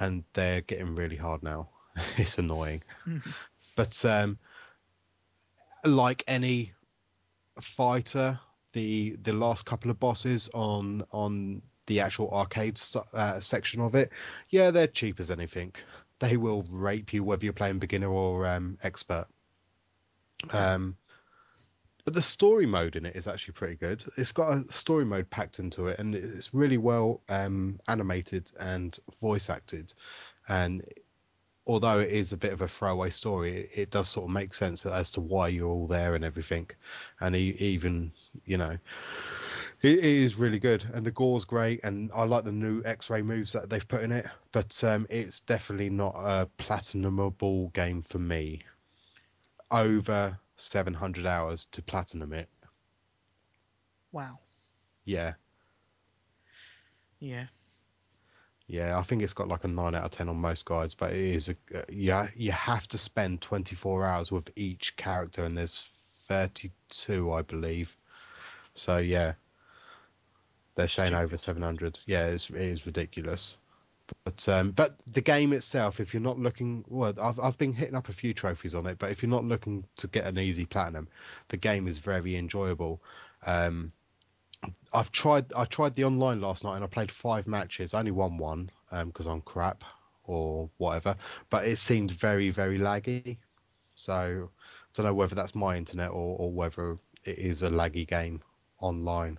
and they're getting really hard now. [LAUGHS] it's annoying. [LAUGHS] but um, like any fighter, the the last couple of bosses on on the actual arcade uh, section of it, yeah, they're cheap as anything. They will rape you whether you're playing beginner or um, expert. Um, but the story mode in it is actually pretty good. It's got a story mode packed into it, and it's really well um, animated and voice acted. And although it is a bit of a throwaway story, it, it does sort of make sense as to why you're all there and everything. And even, you know, it, is really good. And the gore's great. And I like the new X ray moves that they've put in it. But um, it's definitely not a platinumable game for me. Over 700 hours to platinum it. Wow. Yeah. Yeah. Yeah, I think it's got like a nine out of ten on most guides, but it is a uh, yeah. You have to spend 24 hours with each character, and there's 32, I believe. So yeah, they're saying over 700. Yeah, it's, it is ridiculous. But um, but the game itself, if you're not looking, well, I've I've been hitting up a few trophies on it, but if you're not looking to get an easy platinum, the game is very enjoyable. Um, I've tried I tried the online last night and I played five matches. I only won one because I'm crap or whatever, but it seemed very very laggy. So I don't know whether that's my internet or, or whether it is a laggy game online.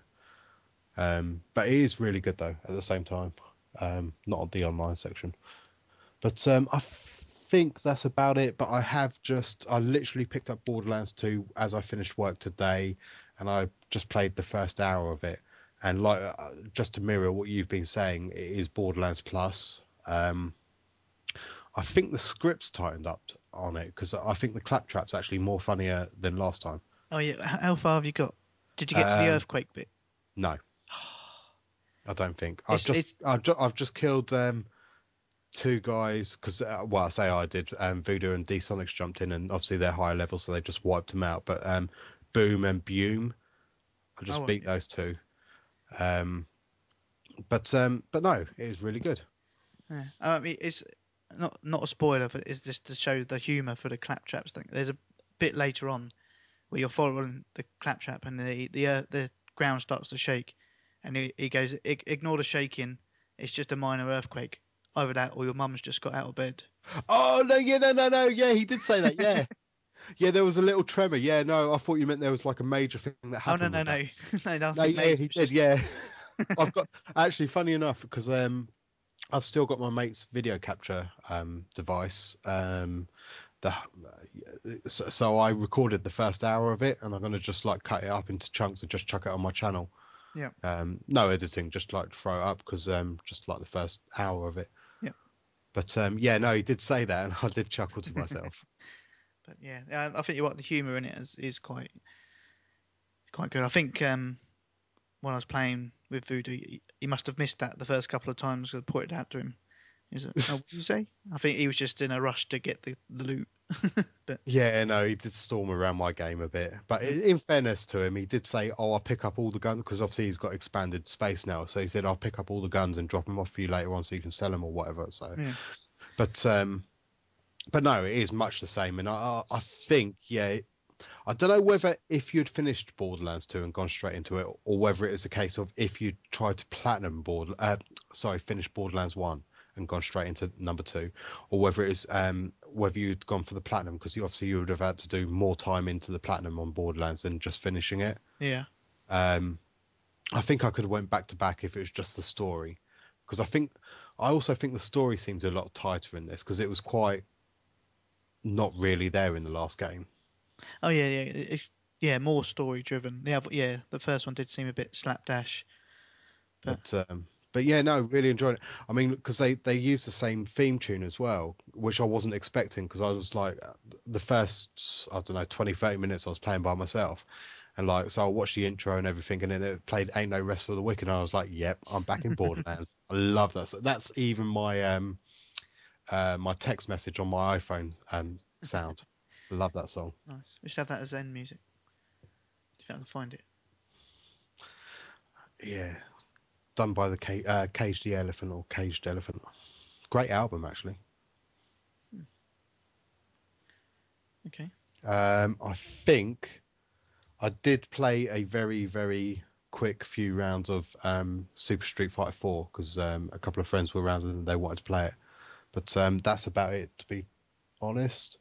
Um, but it is really good though at the same time. Um, not on the online section. But um, I think that's about it. But I have just I literally picked up Borderlands 2 as I finished work today, and I just played the first hour of it. And like uh, just to mirror what you've been saying, it is Borderlands Plus. Um, I think the script's tightened up on it because I think the claptrap's actually more funnier than last time. Oh yeah, how far have you got? Did you get to the Um, earthquake bit? No, I don't think. I've It's- just it's- I've, ju- I've just killed um, two guys because uh, well I say I did. Um, Voodoo and D Sonics jumped in and obviously they're higher level so they just wiped them out. But um, Boom and Bewm, I just Oh, beat okay. those two. Um, but um, but no, it is really good. Yeah. I mean, it's not not a spoiler, but it's just to show the humour for the claptraps thing. There's a bit later on where you're following the claptrap and the the uh, the ground starts to shake, and he, he goes, "Ig- "Ignore the shaking. It's just a minor earthquake. Either that, or your mum's just got out of bed." Oh no, yeah, no, no, no, yeah, he did say that, yeah. [LAUGHS] Yeah, there was a little tremor. Yeah, no, I thought you meant there was like a major thing that happened. Oh no no no [LAUGHS] no No, yeah, he did. Yeah, [LAUGHS] I've got actually funny enough because um, I've still got my mate's video capture um device. Um, the so, so I recorded the first hour of it, and I'm gonna just like cut it up into chunks and just chuck it on my channel. Yeah. Um, no editing, just like throw it up because um, just like the first hour of it. Yeah. But um, yeah, no, he did say that, and [LAUGHS] I did chuckle to myself. [LAUGHS] But yeah, I think you what the humour in it is, is quite quite good. I think um, when I was playing with Voodoo, he, must have missed that the first couple of times. 'cause I pointed out to him. Was like, oh, what did you say? I think he was just in a rush to get the, the loot. [LAUGHS] but Yeah, no, he did storm around my game a bit. But in fairness to him, he did say, "Oh, I'll pick up all the guns," because obviously he's got expanded space now. So he said, "I'll pick up all the guns and drop them off for you later on, so you can sell them or whatever." So, Yeah. but um, but no, it is much the same, and I I I think yeah. I don't know whether if you'd finished Borderlands 2 and gone straight into it, or whether it was a case of if you tried to platinum board, uh, sorry, finish Borderlands 1 and gone straight into number two, or whether it is um, whether you'd gone for the platinum because you obviously you would have had to do more time into the platinum on Borderlands than just finishing it. yeah, Um, I think I could have went back to back if it was just the story, because I think I also think the story seems a lot tighter in this because it was quite not really there in the last game. oh yeah, yeah, it- yeah, more story driven. The other, yeah, the first one did seem a bit slapdash. But- But um, but yeah, no, really enjoyed it. I mean, because they they use the same theme tune as well, which I wasn't expecting because I was like the first I don't know 20 30 minutes I was playing by myself. And like, so I watched the intro and everything, and then it played "Ain't No Rest for the Wicked," and I was like, "Yep, I'm back in Borderlands." [LAUGHS] I love that. So that's even my um, uh, my text message on my iPhone um sound. love that song. Nice. We should have that as end music. If I can find it. Yeah, done by the Ca- uh, Caged the Elephant or Caged Elephant. Great album, actually. Okay. Um, I think I did play a very, very quick few rounds of um, Super Street Fighter 4 because um, a couple of friends were around and they wanted to play it. But um, that's about it, to be honest.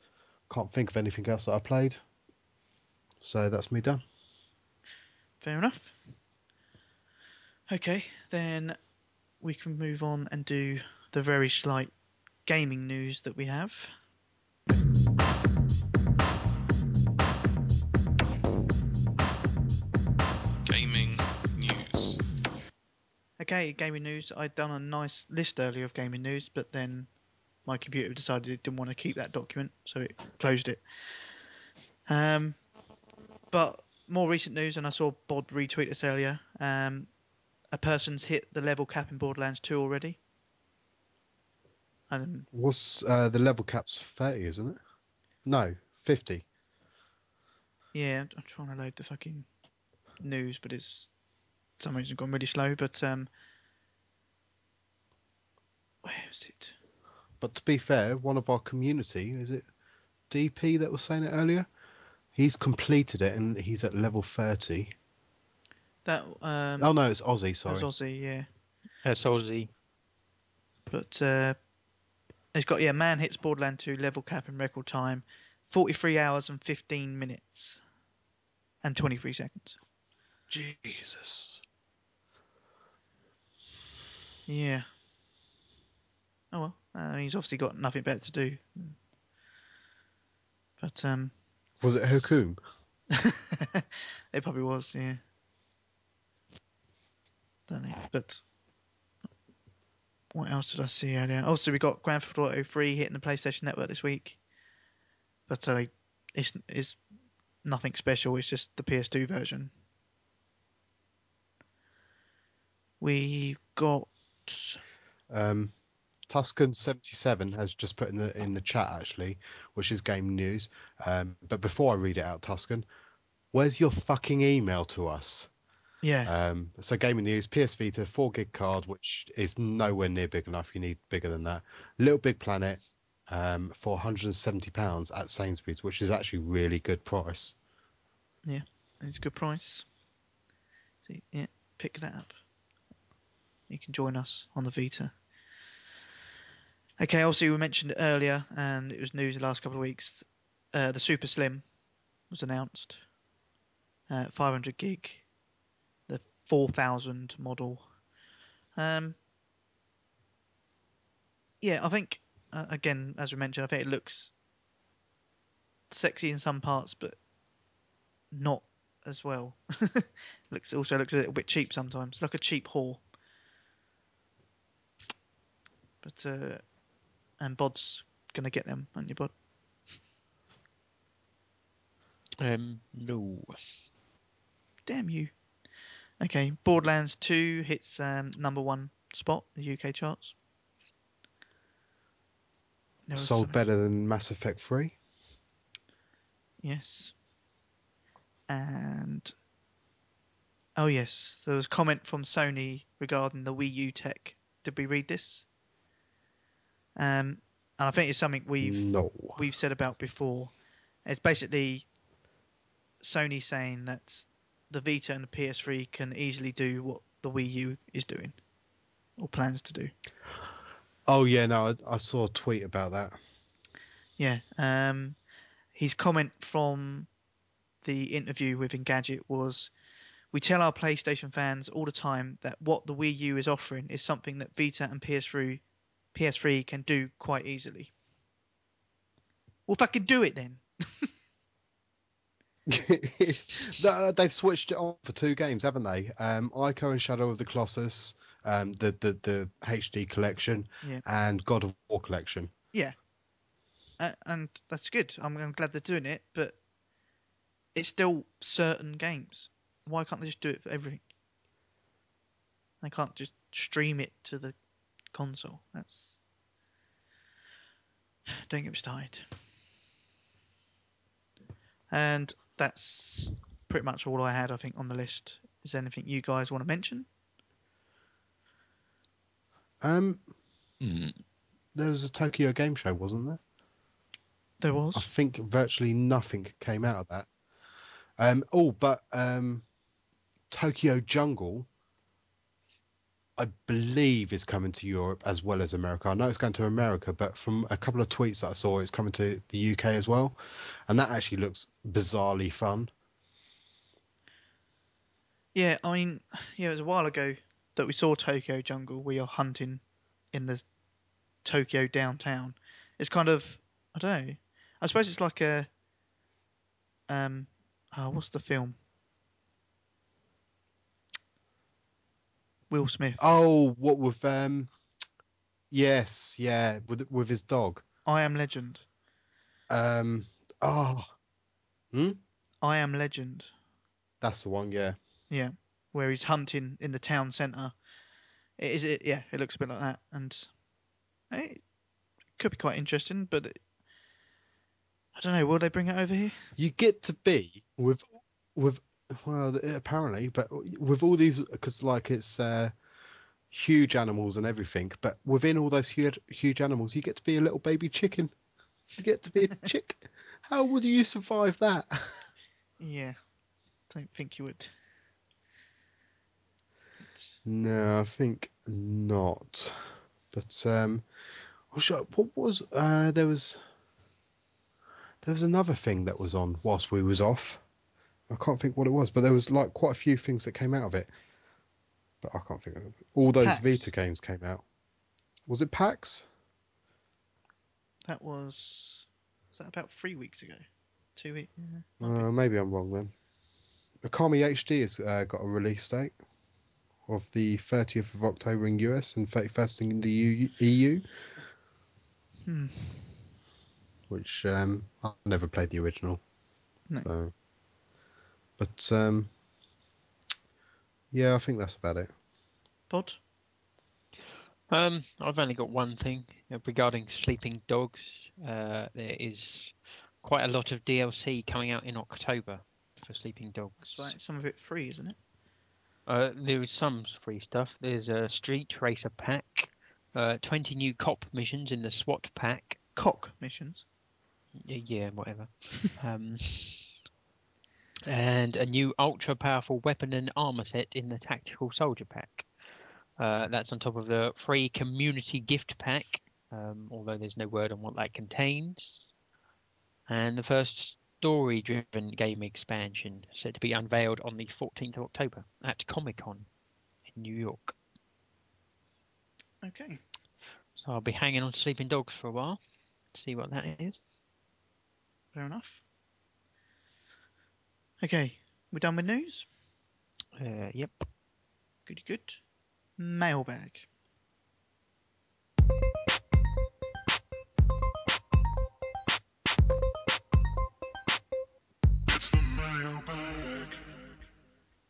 Can't think of anything else that I played. So that's me done. Fair enough. Okay, then we can move on and do the very slight gaming news that we have. Gaming news. Okay, gaming news. I'd done a nice list earlier of gaming news, but then my computer decided it didn't want to keep that document, so it closed it. Um, but more recent news, and I saw Bod retweet this earlier. Um, a person's hit the level cap in Borderlands 2 already. And What's uh, the level cap's thirty, isn't it? No, fifty. yeah, I'm- I'm trying to load the fucking news, but it's for some reason gone really slow. But um, where is it? But to be fair, one of our community is it DP that was saying it earlier. He's completed it and he's at level thirty. That um, Oh no, it's Aussie. Sorry. was Aussie, yeah. That's Aussie. But uh, it's got yeah, man hits Borderland 2 level cap in record time, 43 hours and 15 minutes, and 23 seconds. Jesus. Yeah. Oh well, uh, he's obviously got nothing better to do. But um, Was it Hakum? [LAUGHS] it probably was, yeah. Don't but what else did I see earlier? Also, we got Grand Theft Auto 3 hitting the PlayStation Network this week, but uh, it's it's nothing special. It's just the PS2 version. We got Um, Tuscan seventy seven has just put in the in the chat actually, which is game news. Um, but before I read it out, Tuscan, where's your fucking email to us? Yeah, Um, so gaming news, PS Vita, four gig card, which is nowhere near big enough. You need bigger than that. Little Big Planet, um, for 170 pounds at Sainsbury's, which is actually really good price. Yeah, it's a good price. So yeah, pick that up. You can join us on the Vita. Okay, obviously we mentioned it earlier, and it was news the last couple of weeks. Uh, the Super Slim was announced. Uh, 500 gig, 4000 model. Um, yeah, I think uh, again, as we mentioned, I think it looks sexy in some parts, but not as well. [LAUGHS] looks also looks a little bit cheap sometimes, like a cheap whore. But uh, and Bod's gonna get them, aren't you, Bod? Um, no. Damn you. Okay, Borderlands 2 hits um, number one spot in the UK charts. Sold better than Mass Effect 3. Yes. And oh yes, there was a comment from Sony regarding the Wii U tech. Did we read this? Um, and I think it's something we've no. we've said about before. It's basically Sony saying that the Vita and the PS3 can easily do what the Wii U is doing or plans to do. Oh yeah, no, I, I saw a tweet about that. Yeah. Um, his comment from the interview with Engadget was, "We tell our PlayStation fans all the time that what the Wii U is offering is something that Vita and PS3 PS3 can do quite easily." Well, fucking do it then. [LAUGHS] [LAUGHS] No, They've switched it on for two games, haven't they? Um, Ico and Shadow of the Colossus, um, the, the the HD collection, Yeah. and God of War collection. Uh, and that's good. I'm, I'm glad they're doing it, but it's still certain games. Why can't they just do it for everything? They can't just stream it to the console. That's [SIGHS] don't get me started. And that's pretty much all I had, I think, on the list. Is there anything you guys want to mention? Um, there was a Tokyo Game Show, wasn't there? There was. I think virtually nothing came out of that. Um, oh, but um, Tokyo Jungle, I believe, is coming to Europe as well as America. I know it's going to America, but from a couple of tweets that I saw, it's coming to the UK as well, and that actually looks bizarrely fun. Yeah, I mean, yeah, it was a while ago that we saw Tokyo Jungle. We are hunting in the Tokyo downtown. It's kind of, I don't know. I suppose it's like a, um, oh, what's the film? Will Smith. Oh, what with um, yes, yeah, with with his dog. I Am Legend. Um, Ah. oh, I Am Legend. that's the one. Yeah. Yeah, where he's hunting in the town centre. It is it. Yeah, it looks a bit like that, and it, could be quite interesting, but it, I don't know. Will they bring it over here? You get to be with with well apparently, but with all these because like it's uh, huge animals and everything, but within all those huge huge animals, you get to be a little baby chicken. You get to be a [LAUGHS] chick. How would you survive that? Yeah, don't think you would. No, I think not. But um, oh, what was uh, there was there was another thing that was on whilst we was off. I can't think what it was, but there was like quite a few things that came out of it. But I can't think of it. All those PAX. Vita games came out. Was it PAX? That was was that about three weeks ago? Two weeks. Yeah. Uh, maybe I'm wrong then. Okami HD has uh, got a release date of the 30th of October in US and 31st in the EU. EU Hmm. which um, I never played the original. No. So. But um, yeah, I think that's about it. Bod. Um, I've only got one thing uh, regarding Sleeping Dogs. Uh, there is quite a lot of DLC coming out in October for Sleeping Dogs. That's right. Some of it free, isn't it? Uh, there is some free stuff. There's a Street Racer pack, uh, 20 new cop missions in the SWAT pack. Cock missions. Y- Yeah, whatever. [LAUGHS] um, and a new ultra powerful weapon and armor set in the Tactical Soldier pack. Uh, that's on top of the free community gift pack, um, although there's no word on what that contains. And the first story driven game expansion set to be unveiled on the 14th of October at Comic Con in New York. Okay. So I'll be hanging on to Sleeping Dogs for a while, see what that is. Fair enough. Okay. we're done with news? Uh, yep. Good, good. Mailbag. It's the mailbag.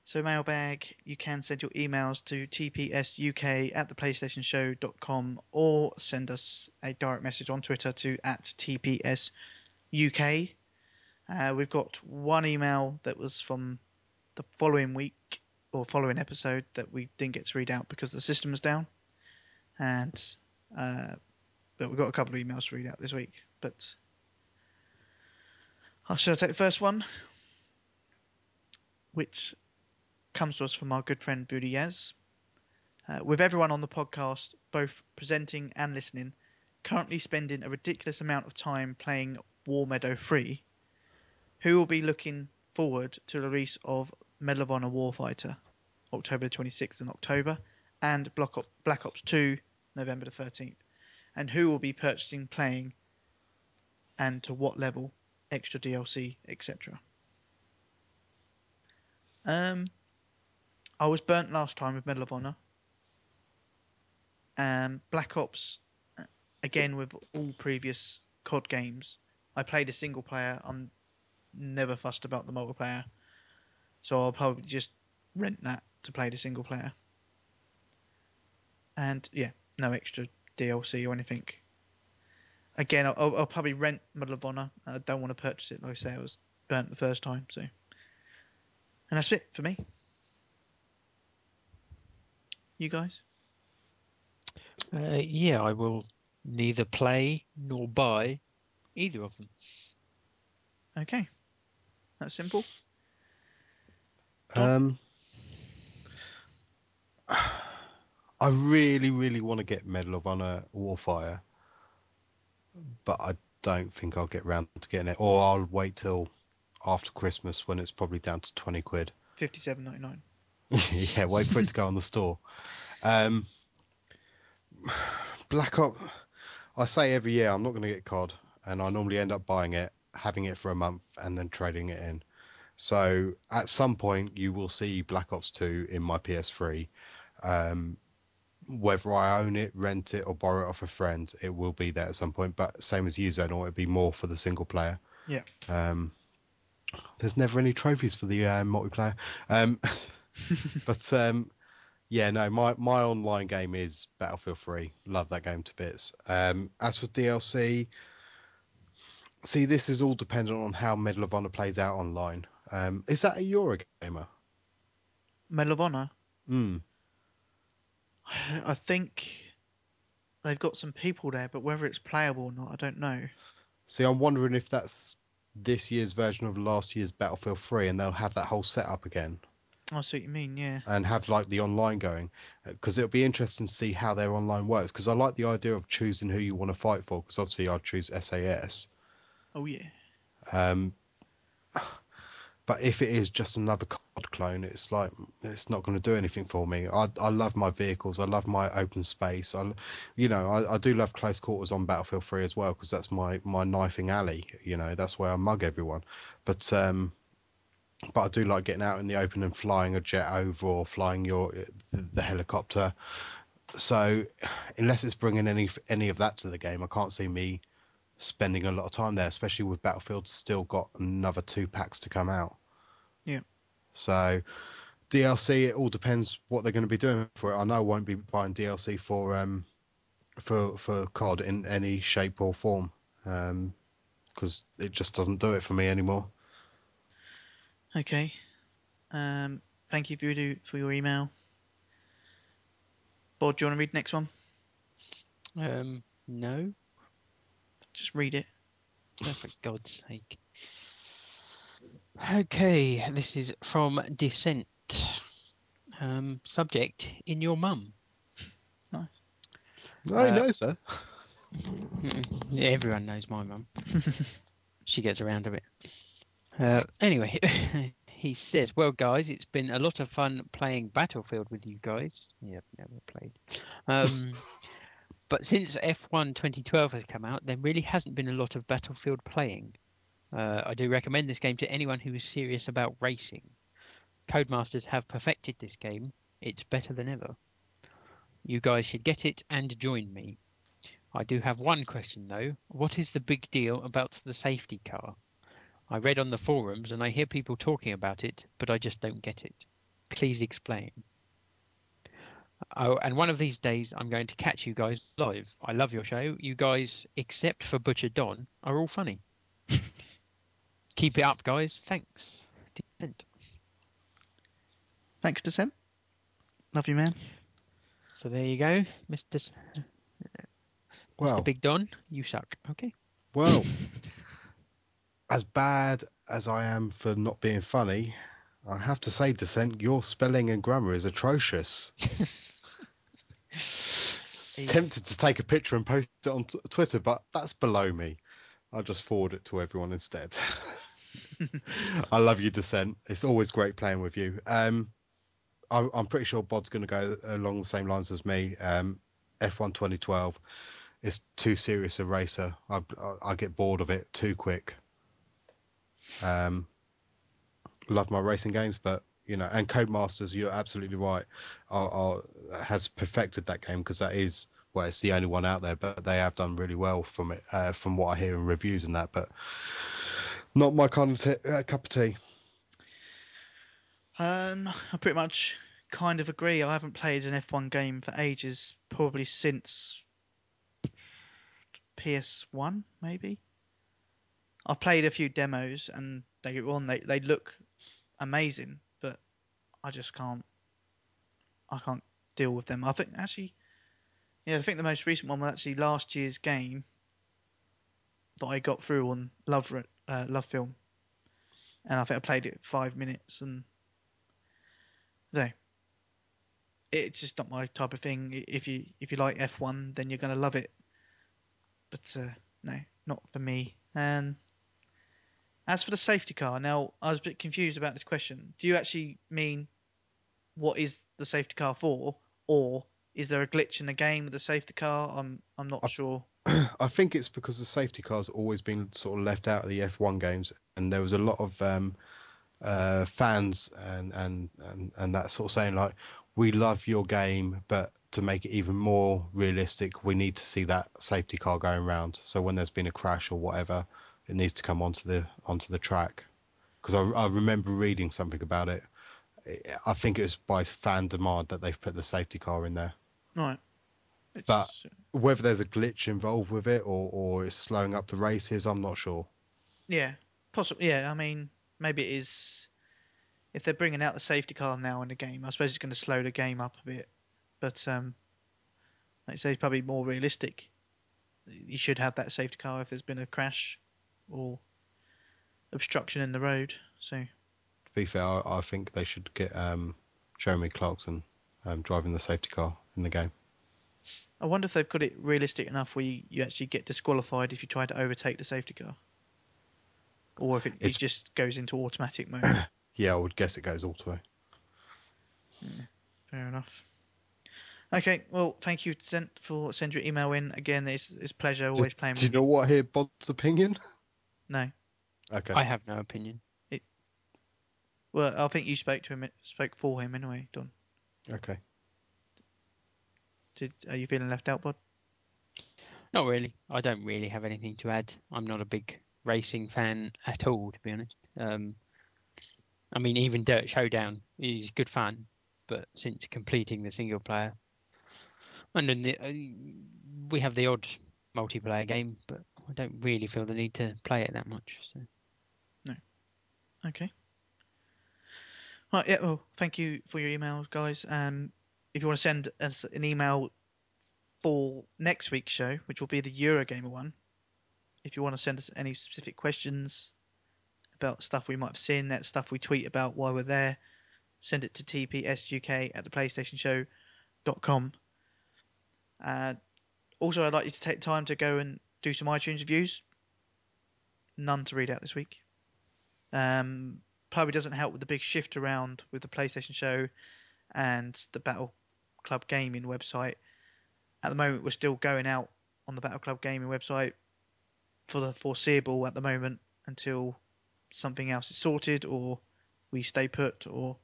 So mailbag, you can send your emails to tpsuk at theplaystationshow.com or send us a direct message on Twitter to at tpsuk. Uh, we've got one email that was from the following week or following episode that we didn't get to read out because the system was down. And uh, but we've got a couple of emails to read out this week. But I should I take the first one? Which comes to us from our good friend Yaz. Uh, with everyone on the podcast, both presenting and listening, currently spending a ridiculous amount of time playing War Meadow 3, who will be looking forward to the release of Medal of Honor Warfighter, October 26th in October, and Black, Op- Black Ops 2, November the 13th, and who will be purchasing, playing, and to what level, extra DLC, etc. Um, I was burnt last time with Medal of Honor. Um, Black Ops, uh, again with all previous COD games, I played a single player. I'm never fussed about the multiplayer, so I'll probably just rent that to play the single player. And yeah, no extra DLC or anything. Again, I'll, I'll probably rent Medal of Honor. I don't want to purchase it. Like I say, I was burnt the first time, so. And that's it for me. You guys? Uh, yeah, I will neither play nor buy either of them. Okay. That's simple. Um, I really, really want to get Medal of Honor Warfire, but I don't think I'll get round to getting it, or I'll wait till after Christmas when it's probably down to twenty quid. Fifty-seven ninety-nine. [LAUGHS] yeah, wait for it to go on the store. Um, Black Ops. I say every year I'm not going to get COD, and I normally end up buying it, having it for a month, and then trading it in. So at some point you will see Black Ops 2 in my PS3. Um, whether I own it, rent it, or borrow it off a friend, it will be there at some point. But same as you, or it'd be more for the single player. Yeah. Um, there's never any trophies for the uh, multiplayer. Um, [LAUGHS] but um, Yeah, no, my, my online game is Battlefield 3. Love that game to bits. Um, as for DLC, see, this is all dependent on how Medal of Honor plays out online. Um, is that a Eurogamer? Medal of Honor. Hmm. [SIGHS] I think they've got some people there, but whether it's playable or not, I don't know. See, I'm wondering if that's this year's version of last year's Battlefield 3 and they'll have that whole setup again I see what you mean. Yeah. and have like the online going because it'll be interesting to see how their online works because I like the idea of choosing who you want to fight for because obviously I'd choose SAS. Oh yeah. Um, but if it is just another COD clone, it's like it's not going to do anything for me. I I love my vehicles. I love my open space. I, you know, I, I do love close quarters on Battlefield 3 as well because that's my my knifing alley. You know, that's where I mug everyone. But um, but I do like getting out in the open and flying a jet over or flying your the, the helicopter. So unless it's bringing any any of that to the game, I can't see me spending a lot of time there, especially with Battlefield still got another two packs to come out. Yeah. So DLC, it all depends what they're going to be doing for it. I know I won't be buying DLC for um for for COD in any shape or form um because it just doesn't do it for me anymore. Okay. Um, thank you, Voodoo, for your email. Bod, do you want to read the next one? Um, no, Just read it. oh, for God's sake. Okay, this is from Descent. Um, subject in your mum. Nice. No, Uh, no, sir. [LAUGHS] Everyone knows my mum. [LAUGHS] she gets around a bit. Uh, anyway, [LAUGHS] he says, "Well, guys, it's been a lot of fun playing Battlefield with you guys. Yeah, I've never played. Um, but since F1 2012 has come out, there really hasn't been a lot of Battlefield playing. Uh, I do recommend this game to anyone who is serious about racing. Codemasters have perfected this game. It's better than ever. You guys should get it and join me. I do have one question though. What is the big deal about the safety car? I read on the forums and I hear people talking about it, but I just don't get it. Please explain. Oh, and one of these days I'm going to catch you guys live. I love your show. You guys, except for Butcher Don, are all funny. [LAUGHS] Keep it up, guys. Thanks. Descent. Thanks, Descent. Love you, man. So there you go, Mr. S- Well, Mr. Big Don. You suck. Okay. well, [LAUGHS] as bad as I am for not being funny, I have to say, Descent, your spelling and grammar is atrocious. [LAUGHS] Tempted to take a picture and post it on t- Twitter, but that's below me. I'll just forward it to everyone instead. [LAUGHS] I love you, Descent. It's always great playing with you. Um, I, I'm pretty sure Bod's going to go along the same lines as me. Um, F1 2012 is too serious a racer. I, I, I get bored of it too quick. Um, love my racing games, but you know, and Codemasters, you're absolutely right, are, are has perfected that game because that is well, it's the only one out there, but they have done really well from it, uh, from what I hear in reviews and that. But not my kind of t- uh, cup of tea. Um, I pretty much kind of agree. I haven't played an F1 game for ages, probably since PS1, maybe. I've played a few demos, and they on. They they look amazing, I just can't. I can't deal with them. I think actually, yeah, I think the most recent one was actually last year's game that I got through on Love uh, LoveFilm, and I think I played it five minutes and no. It's just not my type of thing. If you if you like F1, then you're gonna love it. But uh, no, not for me. And as for the safety car, now I was a bit confused about this question. Do you actually mean what is the safety car for, or is there a glitch in the game with the safety car? I'm I'm not I- sure. [CLEARS THROAT] I think it's because the safety car's always been sort of left out of the F1 games, and there was a lot of um, uh, fans and, and and and that sort of saying like, "We love your game, but to make it even more realistic, we need to see that safety car going around. So when there's been a crash or whatever, it needs to come onto the onto the track." Because I, I remember reading something about it, I think it was by fan demand that they've put the safety car in there. Right. It's, But- Whether there's a glitch involved with it or, or it's slowing up the races, I'm not sure. yeah, possibly. Yeah, I mean, maybe it is. If they're bringing out the safety car now in the game, I suppose it's going to slow the game up a bit. But um, like I say, it's probably more realistic. You should have that safety car if there's been a crash or obstruction in the road. So be fair, I, I think they should get um, Jeremy Clarkson um, driving the safety car in the game. I wonder if they've got it realistic enough where you, you actually get disqualified if you try to overtake the safety car, or if it, it just goes into automatic mode. [COUGHS] Yeah, I would guess it goes auto. Fair enough. Okay, well, thank you sent for send your email in again. It's it's a pleasure always playing. Do you with know what here Bod's opinion? No, Okay. I have no opinion. Well, I think you spoke to him, spoke for him anyway. Don, Okay. did are you feeling left out, Bod? Not really. I don't really have anything to add. I'm not a big racing fan at all, to be honest. Um, I mean, even Dirt Showdown is good fun, but since completing the single player, and then the, uh, we have the odd multiplayer game, but I don't really feel the need to play it that much. So Okay. Right, yeah, well, thank you for your emails, guys. Um, if you want to send us an email for next week's show, which will be the Eurogamer one, if you want to send us any specific questions about stuff we might have seen, that stuff we tweet about while we're there, send it to tpsuk at the playstationshow.com. Uh, also, I'd like you to take time to go and do some iTunes reviews. None to read out this week. Um, probably doesn't help with the big shift around with the PlayStation Show and the Battle Club Gaming website. At the moment, we're still going out on the Battle Club Gaming website for the foreseeable at the moment until something else is sorted or we stay put or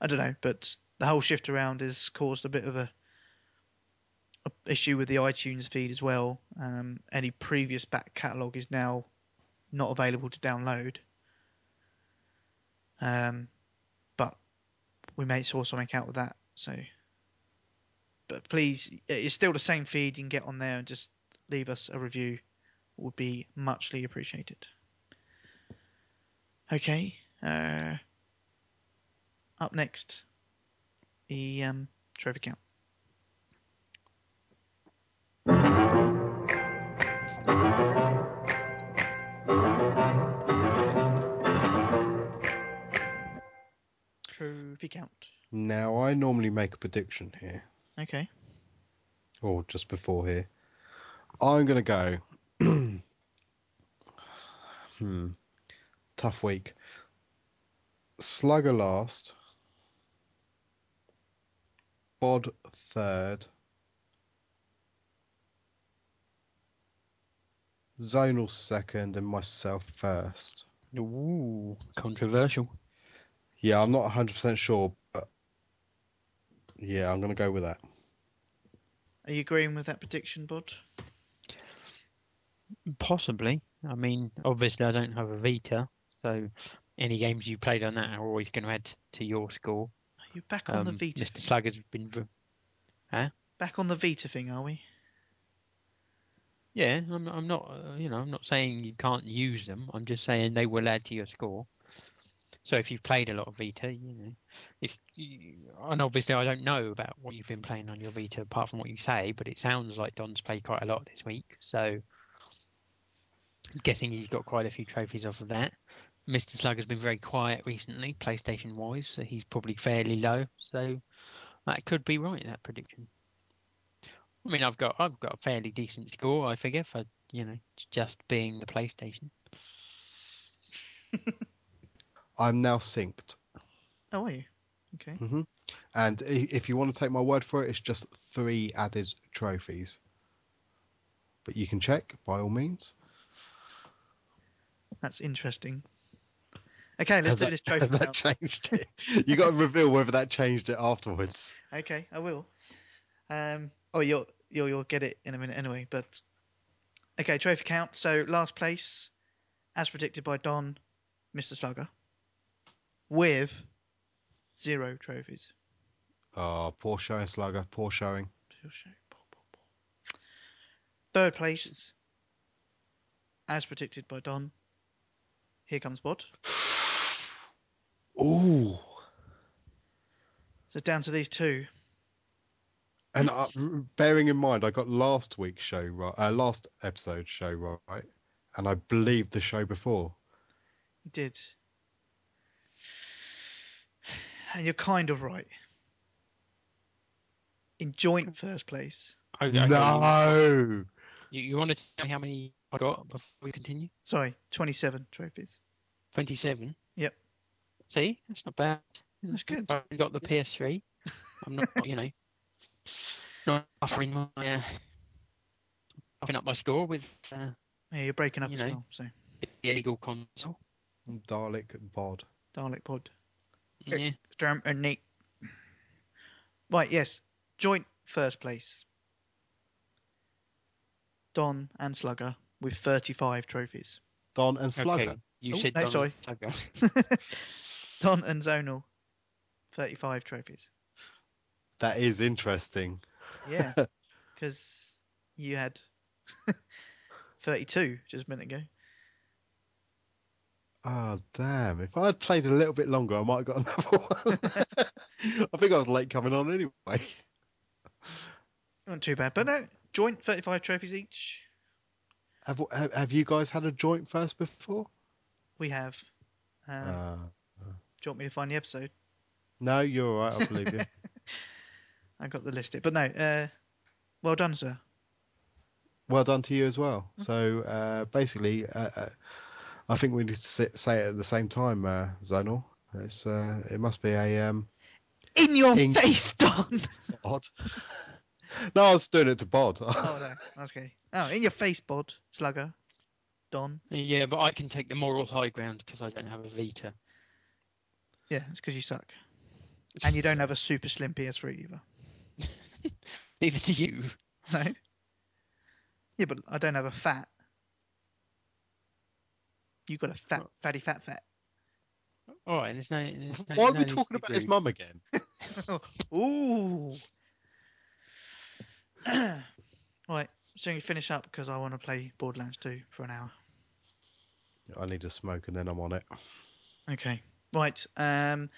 I don't know. But the whole shift around has caused a bit of a, a issue with the iTunes feed as well. Um, any previous back catalogue is now not available to download. Um, but we may sort something out with that. So, but please, it's still the same feed. You can get on there and just leave us a review. Would be muchly appreciated. Okay. Uh, up next, the um, trophy count. Trophy count. Now, I normally make a prediction here, Okay. or just before here. I'm going to go. [CLEARS THROAT] hmm. Tough week. Slugger last. Bod third. Zonal second, and myself first. Ooh, controversial. Yeah, I'm not 100% sure, but yeah, I'm going to go with that. Are you agreeing with that prediction, Bod? Possibly. I mean, obviously, I don't have a Vita, so any games you played on that are always going to add to your score. Are you back on the Um, Vita? Mr. Slugger's been. v- Back on the Vita thing, are we? Yeah, I'm. I'm not. Uh, you know, I'm not saying you can't use them. I'm just saying they will add to your score. So if you've played a lot of Vita, you know, it's. And obviously, I don't know about what you've been playing on your Vita, apart from what you say. But it sounds like Don's played quite a lot this week. So I'm guessing he's got quite a few trophies off of that. Mr. Slug has been very quiet recently, PlayStation wise, so he's probably fairly low. So that could be right. That prediction. I mean, I've got I've got a fairly decent score, I figure, for you know just being the PlayStation. [LAUGHS] I'm now synced. Oh, are you? Okay. hmm And if you want to take my word for it, it's just three added trophies. But you can check by all means. That's interesting. Okay, let's Has do that- this [LAUGHS] trophy Has that changed it? [LAUGHS] you got to reveal whether that changed it afterwards. Okay, I will. Um, oh, you'll you'll you'll get it in a minute anyway. But okay, trophy count. So last place, as predicted by Don, Mr. Slugger, with zero trophies. Oh, poor showing, Slugger. Poor showing. Poor show, poor, poor, poor. Third place, as predicted by Don. Here comes Bod. Ooh. So down to these two. And uh, bearing in mind, I got last week's show right, uh, last episode show right, and I believed the show before. You did. And you're kind of right. In joint first place. Okay, okay, No. You, you want to tell me how many I got before we continue? Sorry, 27 trophies. 27? Yep. See? That's not bad. That's good. I got the PS3. [LAUGHS] I'm not, you know, not offering my, uh, offering up my score with uh, Yeah, you're breaking up You as know. well. So, the illegal console. Dalek bod. Dalek Pod. Yeah. Strum and Nick. Right, yes. Joint first place. Don and Slugger with 35 trophies. Don and Slugger. Okay. You Oh, said no, Donald sorry. Slugger. [LAUGHS] Don and Zonal, 35 trophies. That is interesting. Yeah, [LAUGHS] because you had [LAUGHS] 32 just a minute ago. Oh damn! If I had played a little bit longer, I might have got [LAUGHS] another one. I think I was late coming on anyway. Not too bad, but no, joint 35 trophies each. Have, have have you guys had a joint first before? We have. Um, Uh, do you want me to find the episode? no, you're all right. I believe you. [LAUGHS] I got the list. But no, uh, well done, sir. well done to you as well. So uh, basically, uh, uh, I think we need to say, say it at the same time, uh, Zonal. It's uh, it must be a um, In your In- face, Don! [LAUGHS] odd. no, I was doing it to Bod. oh, no. [LAUGHS] Okay. Oh, in your face, Bod. Slugger. Don. Yeah, but I can take the moral high ground because I don't have a Vita. Yeah, it's because you suck. And you don't have a super slim PS3 either. [LAUGHS] Neither do you. No. Yeah, but I don't have a fat. You got a fat, fatty, fat, fat. All right, there's no. There's no Why are no we talking about his mum again? [LAUGHS] Ooh. [CLEARS THROAT] right, so you finish up because I want to play Borderlands 2 for an hour. I need a smoke and then I'm on it. Okay. Right. Um.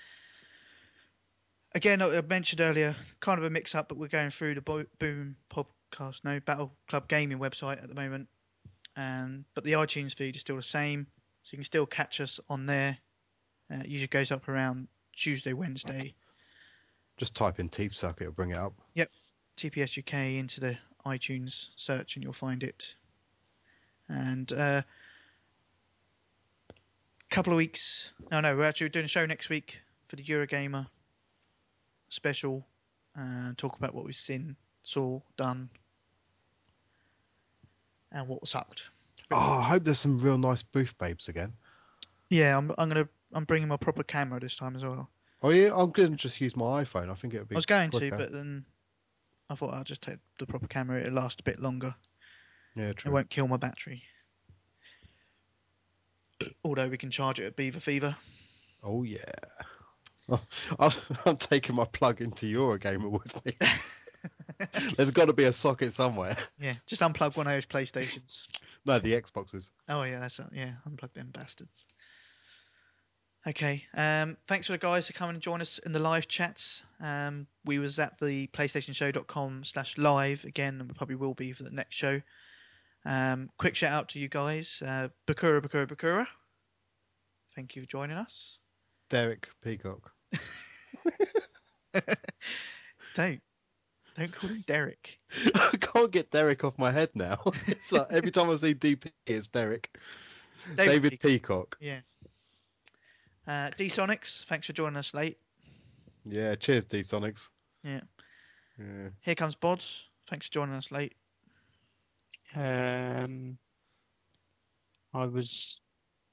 Again, I I mentioned earlier, kind of a mix-up, but we're going through the Bo- Bewm podcast, no Battle Club Gaming website at the moment, um, but the iTunes feed is still the same, so you can still catch us on there. Uh, it usually goes up around Tuesday, Wednesday. Just type in Teep Circuit, it'll bring it up. Yep. TPS UK into the iTunes search and you'll find it. And uh, couple of weeks. No, no, we're actually doing a show next week for the Eurogamer special. Uh, talk about what we've seen, saw, done, and what sucked. Oh, I hope there's some real nice booth babes again. Yeah, I'm, I'm gonna I'm bringing my proper camera this time as well. Oh yeah, I'm going to just use my iPhone. I think it would be. I was going quicker. to, but then I thought I'll just take the proper camera. It'll last a bit longer. yeah, true. It won't kill my battery. Although we can charge it at Beaver Fever. Oh yeah. [LAUGHS] I'm, I'm taking my plug into Eurogamer with me. [LAUGHS] There's got to be a socket somewhere. Yeah, just unplug one of those PlayStations. No, the Xboxes. Oh yeah, that's yeah, unplug them bastards. Okay, um, thanks for the guys to come and join us in the live chats. Um, we was at the PlayStationShow.com slash live again, and we probably will be for the next show. Um, quick shout out to you guys, uh, Bakura Bakura Bakura. Thank you for joining us. Derek Peacock. [LAUGHS] Don't don't call him Derek. [LAUGHS] I can't get Derek off my head now. [LAUGHS] It's like every time I see DP, it's Derek. David, Peacock. Yeah. Uh, D Sonics, thanks for joining us late. Yeah, cheers, D Sonics. Yeah. Yeah. Here comes Bod. Thanks for joining us late. Um, I was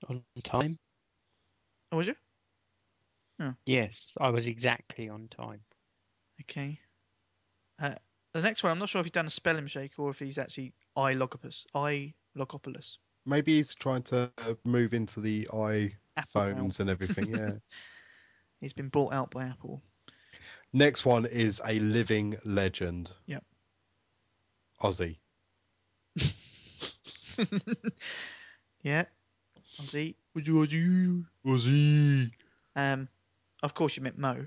on time. Oh, was you? Yes, I was exactly on time. Okay. Uh, the next one, I'm not sure if he's done a spelling mistake or if he's actually I Logopus. I Logopoulos. Maybe he's trying to move into the realm. iPhones and everything. Yeah. [LAUGHS] He's been bought out by Apple. Next one is a living legend. Yep. Ozzy. [LAUGHS] yeah. Ozzy. Ozzy? Ozzy. Um, of course you meant Mo.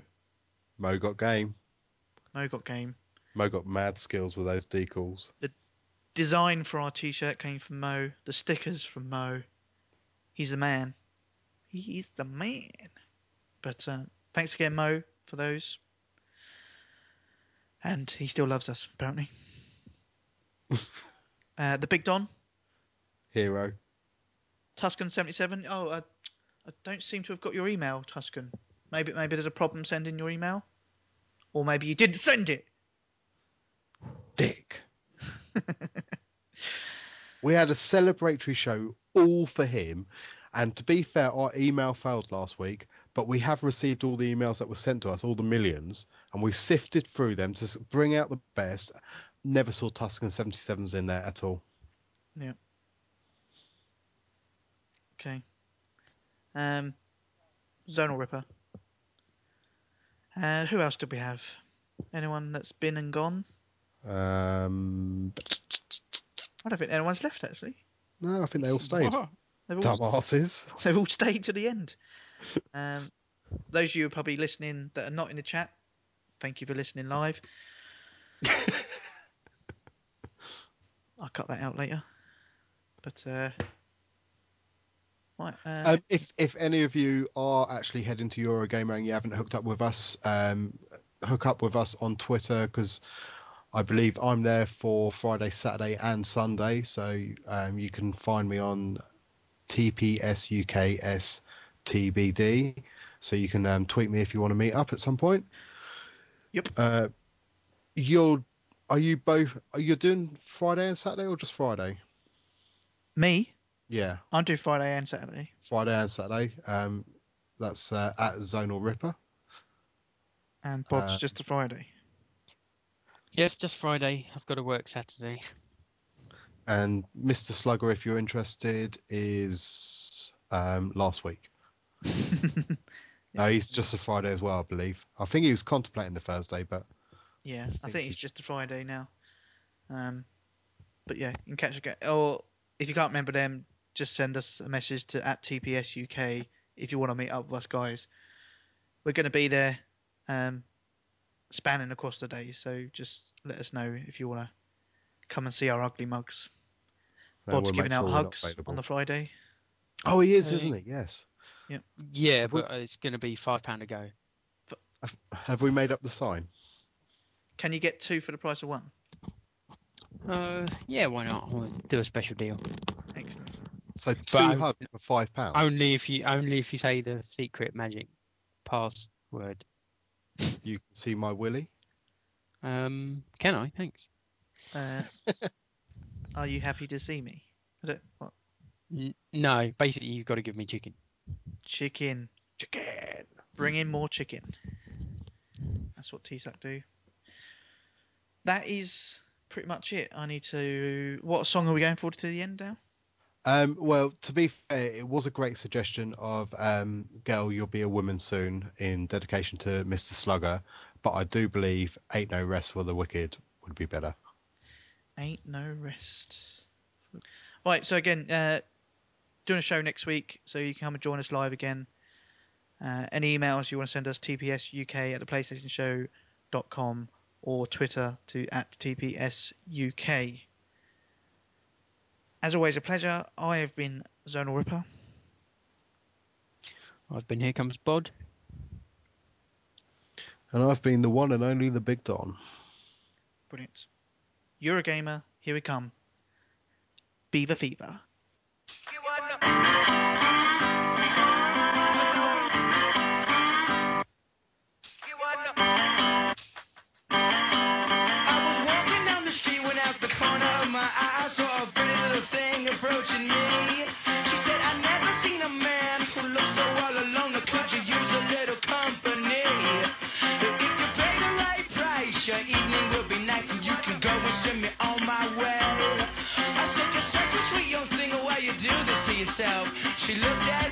Mo got game. Mo got game. Mo got mad skills with those decals. The design for our t-shirt came from Mo. The stickers from Mo. He's the man. He's the man. But uh, thanks again, Mo, for those. And he still loves us, apparently. [LAUGHS] uh, the Big Don, Hero. Tuscan77. Oh, I, I don't seem to have got your email, Tuscan. Maybe maybe there's a problem sending your email, or maybe you didn't send it. Dick. [LAUGHS] we had a celebratory show all for him. And to be fair, our email failed last week, but we have received all the emails that were sent to us, all the millions, and we sifted through them to bring out the best. Never saw Tuscan 77s in there at all. Yeah. Okay. Um, Zonal Ripper. Uh, who else did we have? Anyone that's been and gone? Um, I don't think anyone's left actually. no, I think they all stayed. They've all, Dumbasses. [LAUGHS] they've all stayed to the end. Um, those of you who are probably listening that are not in the chat, thank you for listening live. [LAUGHS] I'll cut that out later. But uh, right, uh, Um, if if any of you are actually heading to Eurogamer and you haven't hooked up with us, um, hook up with us on Twitter because I believe I'm there for Friday, Saturday, and Sunday. So um, you can find me on TPSUKSTBD. So you can um, tweet me if you want to meet up at some point. Yep. Uh, you're are you both are you doing Friday and Saturday or just Friday? me, Yeah. I'm do Friday and Saturday. Friday and Saturday. Um, that's uh, at Zonal Ripper. And Bod's Uh, just a Friday. Yes, just Friday. I've got to work Saturday. And Mr. Slugger, if you're interested, is um, last week. [LAUGHS] No, he's just a Friday as well, I believe. I think he was contemplating the Thursday, but Yeah, I think think he- it's just a Friday now. Um, but yeah, you can catch a ga- Or if you can't remember them, just send us a message to at TPS UK if you want to meet up with us guys. We're going to be there, um, spanning across the day. So just let us know if you want to come and see our ugly mugs. no, Bod's we'll giving out sure hugs on the Friday. Oh, he is, Hey. isn't he? Yes. Yeah, Have we- but it's going to be five pound a go. Have, have we made up the sign? Can you get two for the price of one? Uh, yeah, why not? We'll do a special deal. Excellent. So two I- hugs for five pounds. Only if you only if you say the secret magic password. You can see my willy. Um, can I? Thanks. Uh, [LAUGHS] are you happy to see me? I don't, what? N- no, basically you've got to give me chicken. Chicken. Chicken. Bring in more chicken. That's what TSAC do. That is pretty much it. I need to. What song are we going for to the end now? Um, well, to be fair, it was a great suggestion of um, "Girl, You'll Be a Woman Soon" in dedication to Mr. Slugger, but I do believe "Ain't No Rest for the Wicked" would be better. Ain't no rest. Right, so again, uh, doing a show next week, so you can come and join us live again. Uh, any emails you want to send us, tpsuk at the playstationshow.com or Twitter to at tpsuk. As always, a pleasure. I have been Zonal Ripper. I've been here comes Bod. And I've been the one and only the Big Don. Brilliant. Eurogamer. here we come. Beaver Fever. Approaching me. She said, I never seen a man who looks so all alone. Could you use a little company? If you pay the right price, your evening will be nice and you can go and send me on my way. I said, You're such a sweet young thing, why you do this to yourself? She looked at